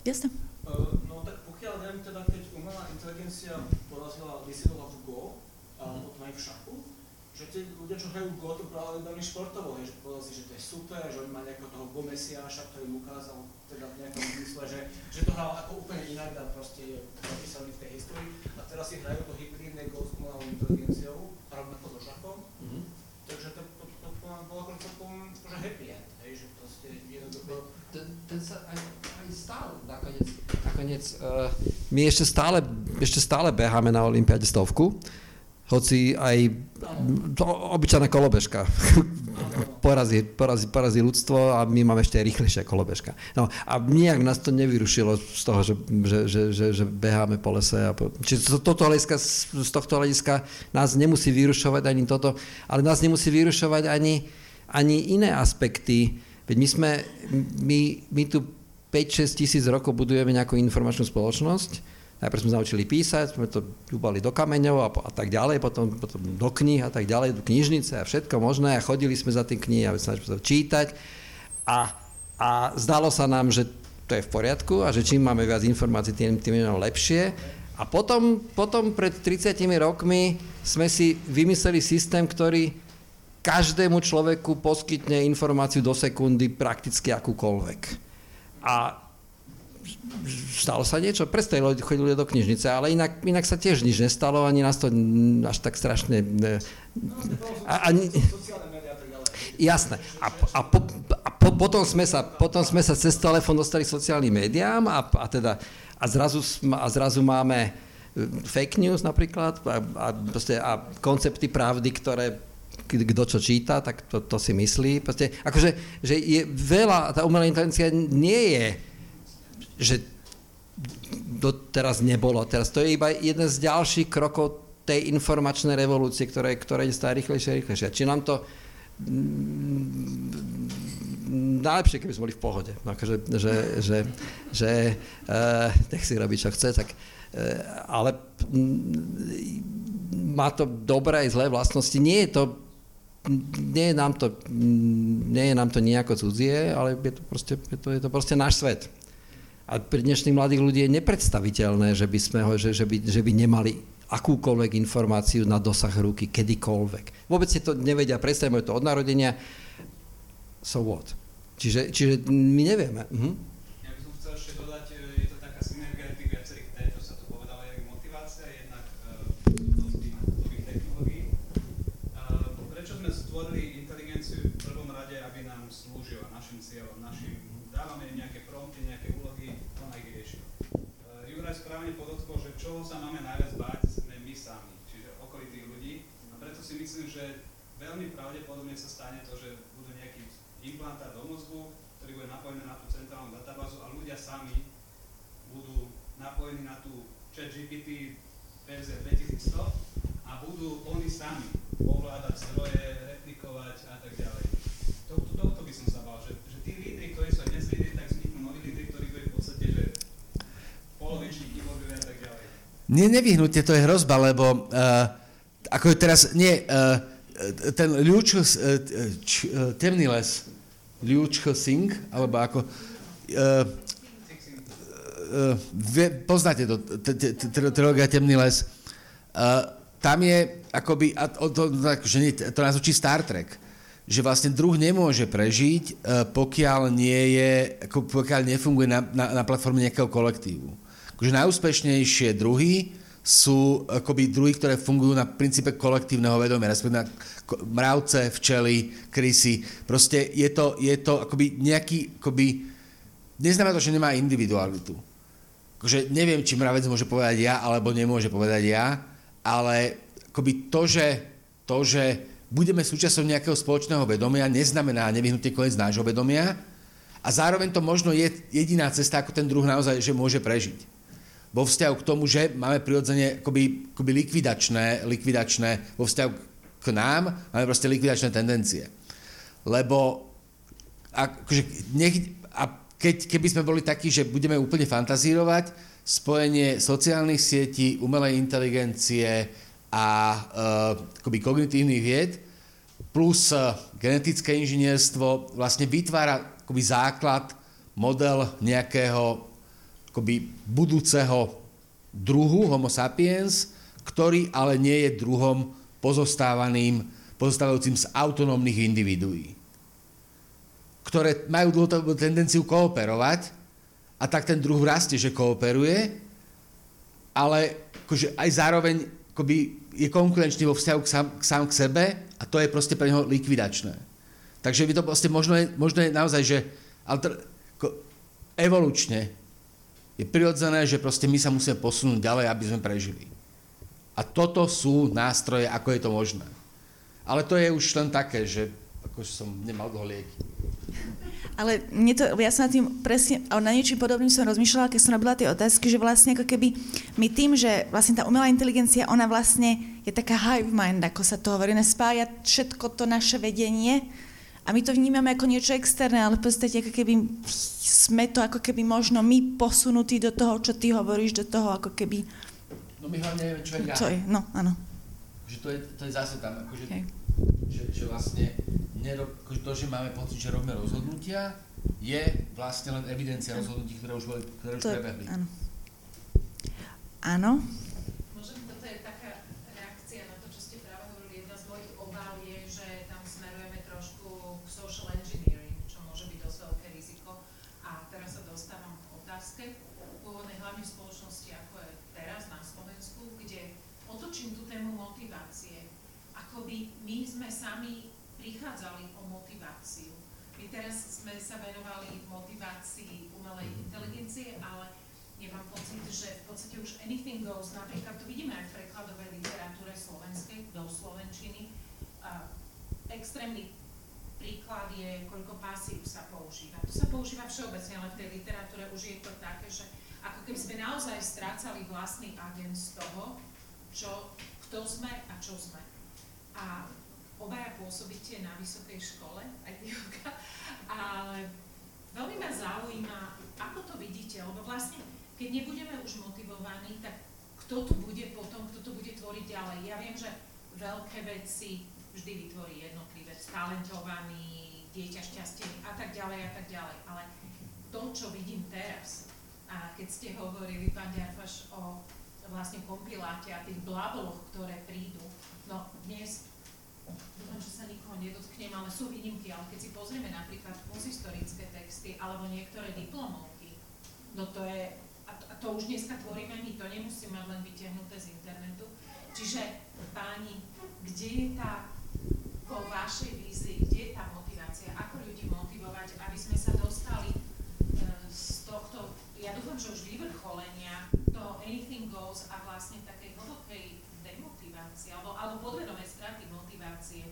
Jasne. Uh, no tak pokiaľ viem, teda keď umelá inteligencia porazila Lisidola v Go, a potom aj v šachu, že tí ľudia, čo hrajú Go, to práve veľmi športovo, je, že povedal si, že to je super, že on má nejakého toho Go mesiáša, ktorý mu ukázal teda v nejakom zmysle, že, že to hral ako úplne inak a proste je napísaný v tej histórii. A teraz si hrajú to hybridné Go s umelou inteligenciou, rovnako so šachom. Mm-hmm. Takže to, to, to, to bolo ako celkom že happy end, hej, že proste jednoducho... Ten, ten sa aj, aj stal nakoniec. Nakoniec uh, my ešte stále, ešte stále beháme na Olympiade stovku, hoci aj to, obyčajná kolobežka porazí, porazí, porazí ľudstvo a my máme ešte aj rýchlejšia kolobežka. No a nijak nás to nevyrušilo z toho, že, že, že, že, že beháme po lese. A po, čiže to, toto hľadiska, z tohto hľadiska nás nemusí vyrušovať ani toto, ale nás nemusí vyrušovať ani, ani iné aspekty. Veď my sme, my, my tu 5-6 tisíc rokov budujeme nejakú informačnú spoločnosť, Najprv sme naučili písať, sme to dúbali do kameňov a, a tak ďalej, potom, potom do kníh a tak ďalej, do knižnice a všetko možné a chodili sme za tým knihy a snažili sme to čítať a, a zdalo sa nám, že to je v poriadku a že čím máme viac informácií, tým, tým je lepšie. A potom, potom pred 30 rokmi sme si vymysleli systém, ktorý každému človeku poskytne informáciu do sekundy prakticky akúkoľvek. A stalo sa niečo, prestali chodili do knižnice, ale inak, inak sa tiež nič nestalo, ani nás to až tak strašne... A, ani, jasné. A, a, po, a po, potom, sme sa, potom sme sa cez telefón dostali k sociálnym médiám a, a, teda, a, zrazu, a zrazu máme e, fake news napríklad a, a, proste, a koncepty pravdy, ktoré kto čo číta, tak to, to si myslí. Proste, akože, že je veľa, tá umelá inteligencia nie je že doteraz nebolo. Teraz to je iba jeden z ďalších krokov tej informačnej revolúcie, ktoré, ktoré je stále rýchlejšie a rýchlejšie. Či nám to mm, najlepšie, keby sme boli v pohode. No, akože, že, že, že uh, nech si robí, čo chce, tak, uh, ale mm, má to dobré aj zlé vlastnosti. Nie je to nie je nám to, nie je nám to nejako cudzie, ale je to proste, je to, je to proste náš svet. A pre dnešných mladých ľudí je nepredstaviteľné, že by, sme ho, že, že, by, že by nemali akúkoľvek informáciu na dosah ruky, kedykoľvek. Vôbec si to nevedia predstaviť, majú to od narodenia. So what? Čiže, čiže my nevieme. Mhm. veľmi pravdepodobne sa stane to, že budú nejaký implantát do mozgu, ktorý bude napojený na tú centrálnu databázu a ľudia sami budú napojení na tú chat GPT verzia 2100 a budú oni sami ovládať zdroje, replikovať a tak ďalej. To to, to, tohto by som sa bál, že, že tí lídry, ktorí sú dnes lídry, tak vzniknú noví lídry, ktorí budú v podstate, že poloviční keyboardovia a tak ďalej. Nie, nevyhnutne, to je hrozba, lebo uh, ako teraz, nie, uh, ten Liu uh, č, uh, temný les, Liu Singh, alebo ako, poznáte to, trilógia Temný les, uh, tam je akoby, to, že to nás učí Star Trek, že vlastne druh nemôže prežiť, uh, pokiaľ nie je, pokiaľ nefunguje na, na, na platforme nejakého kolektívu akože najúspešnejšie druhy sú akoby druhy, ktoré fungujú na princípe kolektívneho vedomia, respektíve na mravce, včely, krysy. Proste je to, je to akoby nejaký, akoby, neznamená to, že nemá individualitu. Akože neviem, či mravec môže povedať ja, alebo nemôže povedať ja, ale akoby to, že, to, že budeme súčasťou nejakého spoločného vedomia, neznamená nevyhnutne koniec nášho vedomia a zároveň to možno je jediná cesta, ako ten druh naozaj, že môže prežiť vo vzťahu k tomu, že máme prirodzene akoby, akoby likvidačné, likvidačné, vo vzťahu k nám máme proste likvidačné tendencie. Lebo akože nech, a keď, keby sme boli takí, že budeme úplne fantazírovať, spojenie sociálnych sietí, umelej inteligencie a akoby kognitívnych vied plus uh, genetické inžinierstvo vlastne vytvára akoby základ, model nejakého akoby budúceho druhu Homo sapiens, ktorý ale nie je druhom pozostávaným, pozostávajúcim z autonómnych individuí, ktoré majú dlhodobú tendenciu kooperovať a tak ten druh rastie, že kooperuje, ale akože aj zároveň akoby je konkurenčný vo vzťahu k sám, k sám k sebe a to je proste pre neho likvidačné. Takže by to proste možno je, možno je naozaj, že alter, evolučne je prirodzené, že proste my sa musíme posunúť ďalej, aby sme prežili. A toto sú nástroje, ako je to možné. Ale to je už len také, že ako som nemal dlho lieky. Ale mne to, ja som na tým presne, na niečím podobným som rozmýšľala, keď som robila tie otázky, že vlastne ako keby my tým, že vlastne tá umelá inteligencia, ona vlastne je taká hive mind, ako sa to hovorí, ona spája všetko to naše vedenie, a my to vnímame ako niečo externé, ale v podstate ako keby sme to ako keby možno my posunutí do toho, čo ty hovoríš, do toho ako keby... No my hlavne nevieme, čo je ja. Čo je, no, áno. Že to je, to je zase tam, akože, že, že vlastne nerob, akože to, že máme pocit, že robíme rozhodnutia, je vlastne len evidencia rozhodnutí, ktoré už, boli, ktoré už to prebehli. Áno. Áno. Anything goes, napríklad to vidíme aj v prekladovej literatúre slovenskej do slovenčiny. Uh, extrémny príklad je, koľko pasív sa používa. To sa používa všeobecne, ale v tej literatúre už je to také, že ako keby sme naozaj strácali vlastný agent z toho, čo, kto sme a čo sme. A obaja pôsobíte na vysokej škole, aj ty, ale veľmi ma zaujíma, ako to vidíte, lebo vlastne keď nebudeme už motivovaní, tak kto tu bude potom, kto tu bude tvoriť ďalej. Ja viem, že veľké veci vždy vytvorí jednotlivec, talentovaný, dieťa šťastený a tak ďalej a tak ďalej. Ale to, čo vidím teraz, a keď ste hovorili, pán Ďarfaš, o vlastne kompiláte a tých blaboloch, ktoré prídu, no dnes dúfam, že sa nikoho nedotknem, ale sú výnimky, ale keď si pozrieme napríklad konzistorické texty alebo niektoré diplomovky, no to je to už dneska tvoríme my, to nemusí mať len vytiahnuté z internetu. Čiže páni, kde je tá, po vašej vízii, kde je tá motivácia, ako ľudí motivovať, aby sme sa dostali e, z tohto, ja dúfam, že už vyvrcholenia toho anything goes a vlastne takej hlbokej demotivácie, alebo, alebo podvedomej straty motivácie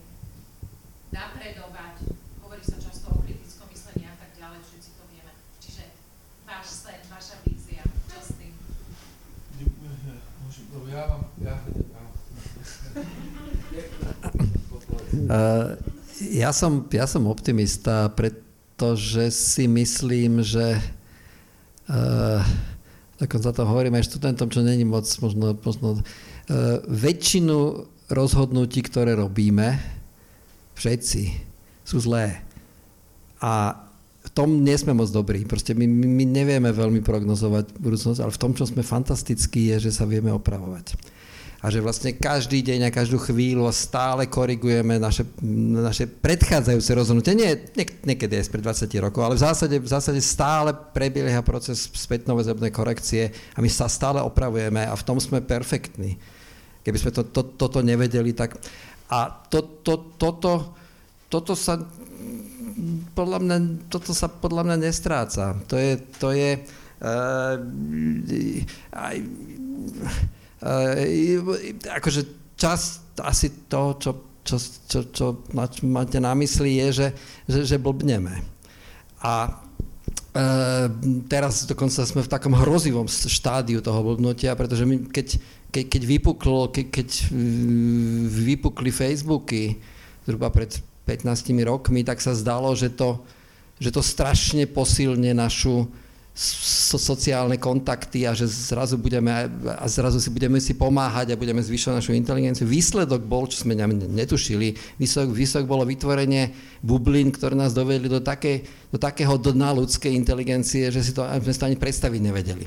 napredovať, hovorí sa často o kritickom myslení a tak ďalej, všetci to vieme. Čiže váš sen, vaša vízia, ja vám, ja, uh, Ja som, ja som optimista, pretože si myslím, že uh, dokonca to hovorím aj študentom, čo není moc možno, možno uh, väčšinu rozhodnutí, ktoré robíme, všetci, sú zlé. A v tom nie sme moc dobrí. Proste my, my nevieme veľmi prognozovať budúcnosť, ale v tom, čo sme fantastickí, je, že sa vieme opravovať a že vlastne každý deň a každú chvíľu stále korigujeme naše, naše predchádzajúce rozhodnutie. Nie, nie, niekedy je pred 20 rokov, ale v zásade, v zásade stále prebieha proces spätnovezebnej korekcie a my sa stále opravujeme a v tom sme perfektní. Keby sme to, to, toto nevedeli, tak... A to, to, toto, toto sa podľa mňa, toto sa podľa mňa nestráca. To je, to je uh, aj, Uh, akože čas asi to, čo, čo, čo, čo máte na mysli, je, že, že, že blbneme. A uh, teraz dokonca sme v takom hrozivom štádiu toho blbnutia, pretože my, keď, keď, keď, vypuklo, keď, keď vypukli Facebooky zhruba pred 15 rokmi, tak sa zdalo, že to, že to strašne posilne našu so, sociálne kontakty a že zrazu budeme a zrazu si budeme si pomáhať a budeme zvyšovať našu inteligenciu. Výsledok bol, čo sme netušili, výsledok, výsledok bolo vytvorenie bublín, ktoré nás dovedli do, také, do takého dna ľudskej inteligencie, že si to, sme to ani predstaviť nevedeli.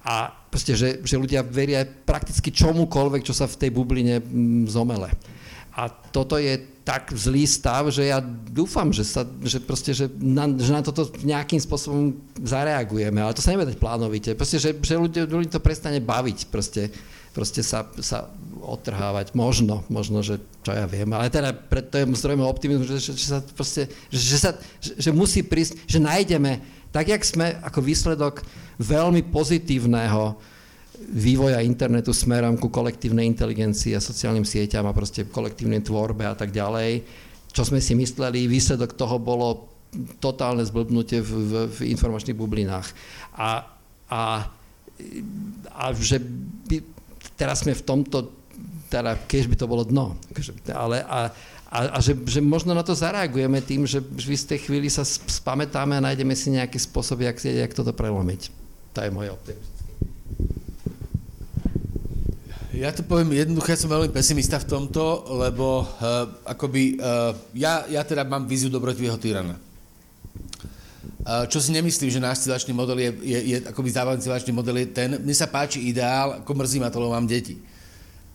A proste, že, že ľudia veria prakticky čomukoľvek, čo sa v tej bubline mm, zomele. A toto je tak zlý stav, že ja dúfam, že, sa, že, proste, že, na, že na toto nejakým spôsobom zareagujeme. Ale to sa nevie dať plánovite. Proste, že, že ľudí, ľudí to prestane baviť. Proste, proste sa, sa odtrhávať. Možno, možno, že čo ja viem. Ale teda preto je zdrojom optimizmu, že, že, že sa proste, že, že, sa, že, že musí prísť, že nájdeme, tak jak sme ako výsledok veľmi pozitívneho vývoja internetu smerom ku kolektívnej inteligencii a sociálnym sieťam a proste kolektívnej tvorbe a tak ďalej. Čo sme si mysleli, výsledok toho bolo totálne zblbnutie v, v, v informačných bublinách. A, a, a že by, teraz sme v tomto, teda keď by to bolo dno, ale a, a, a že, že možno na to zareagujeme tým, že v istej chvíli sa spamätáme a nájdeme si nejaký spôsob, jak, jak toto prelomiť. To je moje optimizmus. Ja to poviem jednoducho, ja som veľmi pesimista v tomto, lebo uh, akoby, uh, ja, ja teda mám víziu dobrotivého tyrana. Uh, čo si nemyslím, že náš civilizačný model je, je, je akoby model je ten, mne sa páči ideál, ako mrzí ma to, lebo mám deti.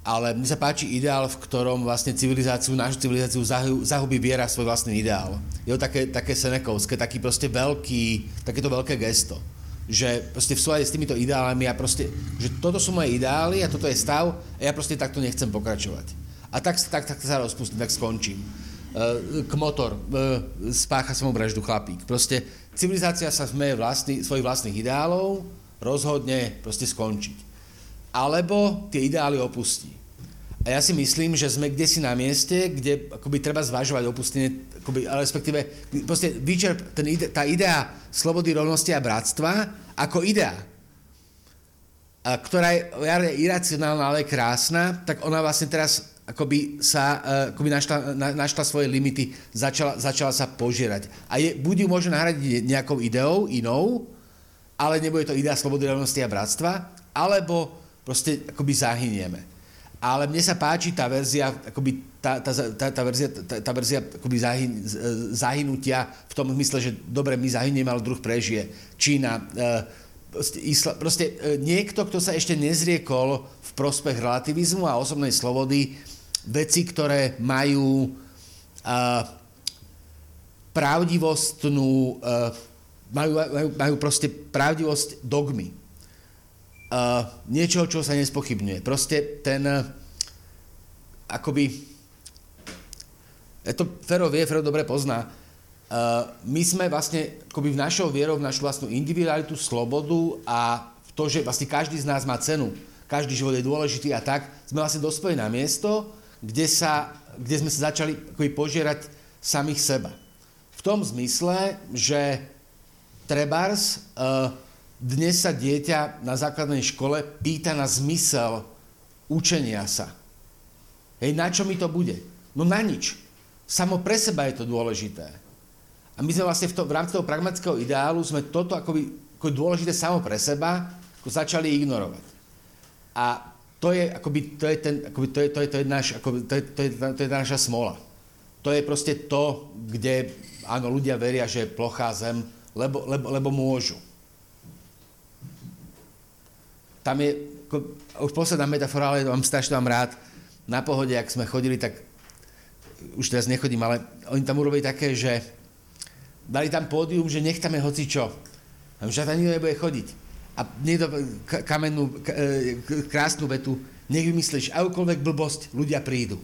Ale mne sa páči ideál, v ktorom vlastne civilizáciu, našu civilizáciu zahubí viera svoj vlastný ideál. Je to také, také senekovské, taký proste veľký, takéto veľké gesto že proste v súlade s týmito ideálami a proste, že toto sú moje ideály a toto je stav a ja proste takto nechcem pokračovať. A tak, tak, tak sa rozpustím, tak skončím. Uh, k motor, uh, spácha vraždu chlapík. Proste civilizácia sa zmeje vlastný, svojich vlastných ideálov, rozhodne proste skončiť. Alebo tie ideály opustí. A ja si myslím, že sme kde si na mieste, kde akoby treba zvažovať opustenie, akoby, respektíve proste vyčerp, ten tá idea slobody, rovnosti a bratstva ako idea, a ktorá je iracionálna, ale krásna, tak ona vlastne teraz akoby sa e, akoby našla, na, našla svoje limity, začala, začala sa požierať. A je, buď ju môže nahradiť nejakou ideou inou, ale nebude to idea slobody, rovnosti a bratstva, alebo proste akoby zahynieme ale mne sa páči tá verzia, akoby tá, tá, tá, tá verzia, tá, tá verzia akoby zahyn, zahynutia v tom zmysle, že dobre, my zahynieme, ale druh prežije. Čína, e, proste, isla, proste e, niekto, kto sa ešte nezriekol v prospech relativizmu a osobnej slobody, veci, ktoré majú uh, pravdivostnú, majú, majú, majú proste pravdivosť dogmy uh, niečo, čo sa nespochybňuje. Proste ten, uh, akoby, to Fero vie, Fero dobre pozná, uh, my sme vlastne akoby v našou vierou, v našu vlastnú individualitu, slobodu a v to, že vlastne každý z nás má cenu, každý život je dôležitý a tak, sme vlastne dospeli na miesto, kde, sa, kde sme sa začali akoby požierať samých seba. V tom zmysle, že trebárs uh, dnes sa dieťa na základnej škole pýta na zmysel učenia sa. Hej, na čo mi to bude? No na nič. Samo pre seba je to dôležité. A my sme vlastne v, to, v rámci toho pragmatického ideálu sme toto akoby, ako dôležité samo pre seba ako začali ignorovať. A to je, akoby, to je, ten, akoby, to je, to je, to je, náš, akoby, to je, to je, to je naša smola. To je proste to, kde áno, ľudia veria, že je plochá zem, lebo, lebo, lebo môžu. Tam je, ako, už posledná metafora, ale mám strašne mám rád, na pohode, ak sme chodili, tak už teraz nechodím, ale oni tam urobili také, že dali tam pódium, že nech tam je hocičo. A už tam nikto nebude chodiť. A niekto kamennú, e, krásnu vetu, nech vymyslíš akúkoľvek blbosť, ľudia prídu.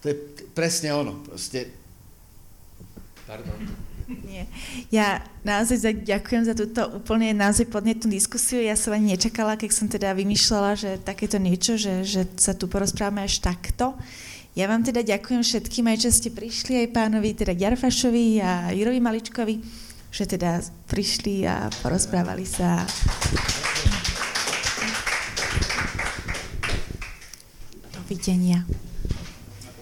To je presne ono. Proste... Pardon. Nie. Ja naozaj ďakujem za túto úplne naozaj podnetnú diskusiu. Ja som ani nečakala, keď som teda vymýšľala, že takéto niečo, že, že sa tu porozprávame až takto. Ja vám teda ďakujem všetkým, aj čo ste prišli, aj pánovi teda Ďarfašovi a Jurovi Maličkovi, že teda prišli a porozprávali sa. Dovidenia.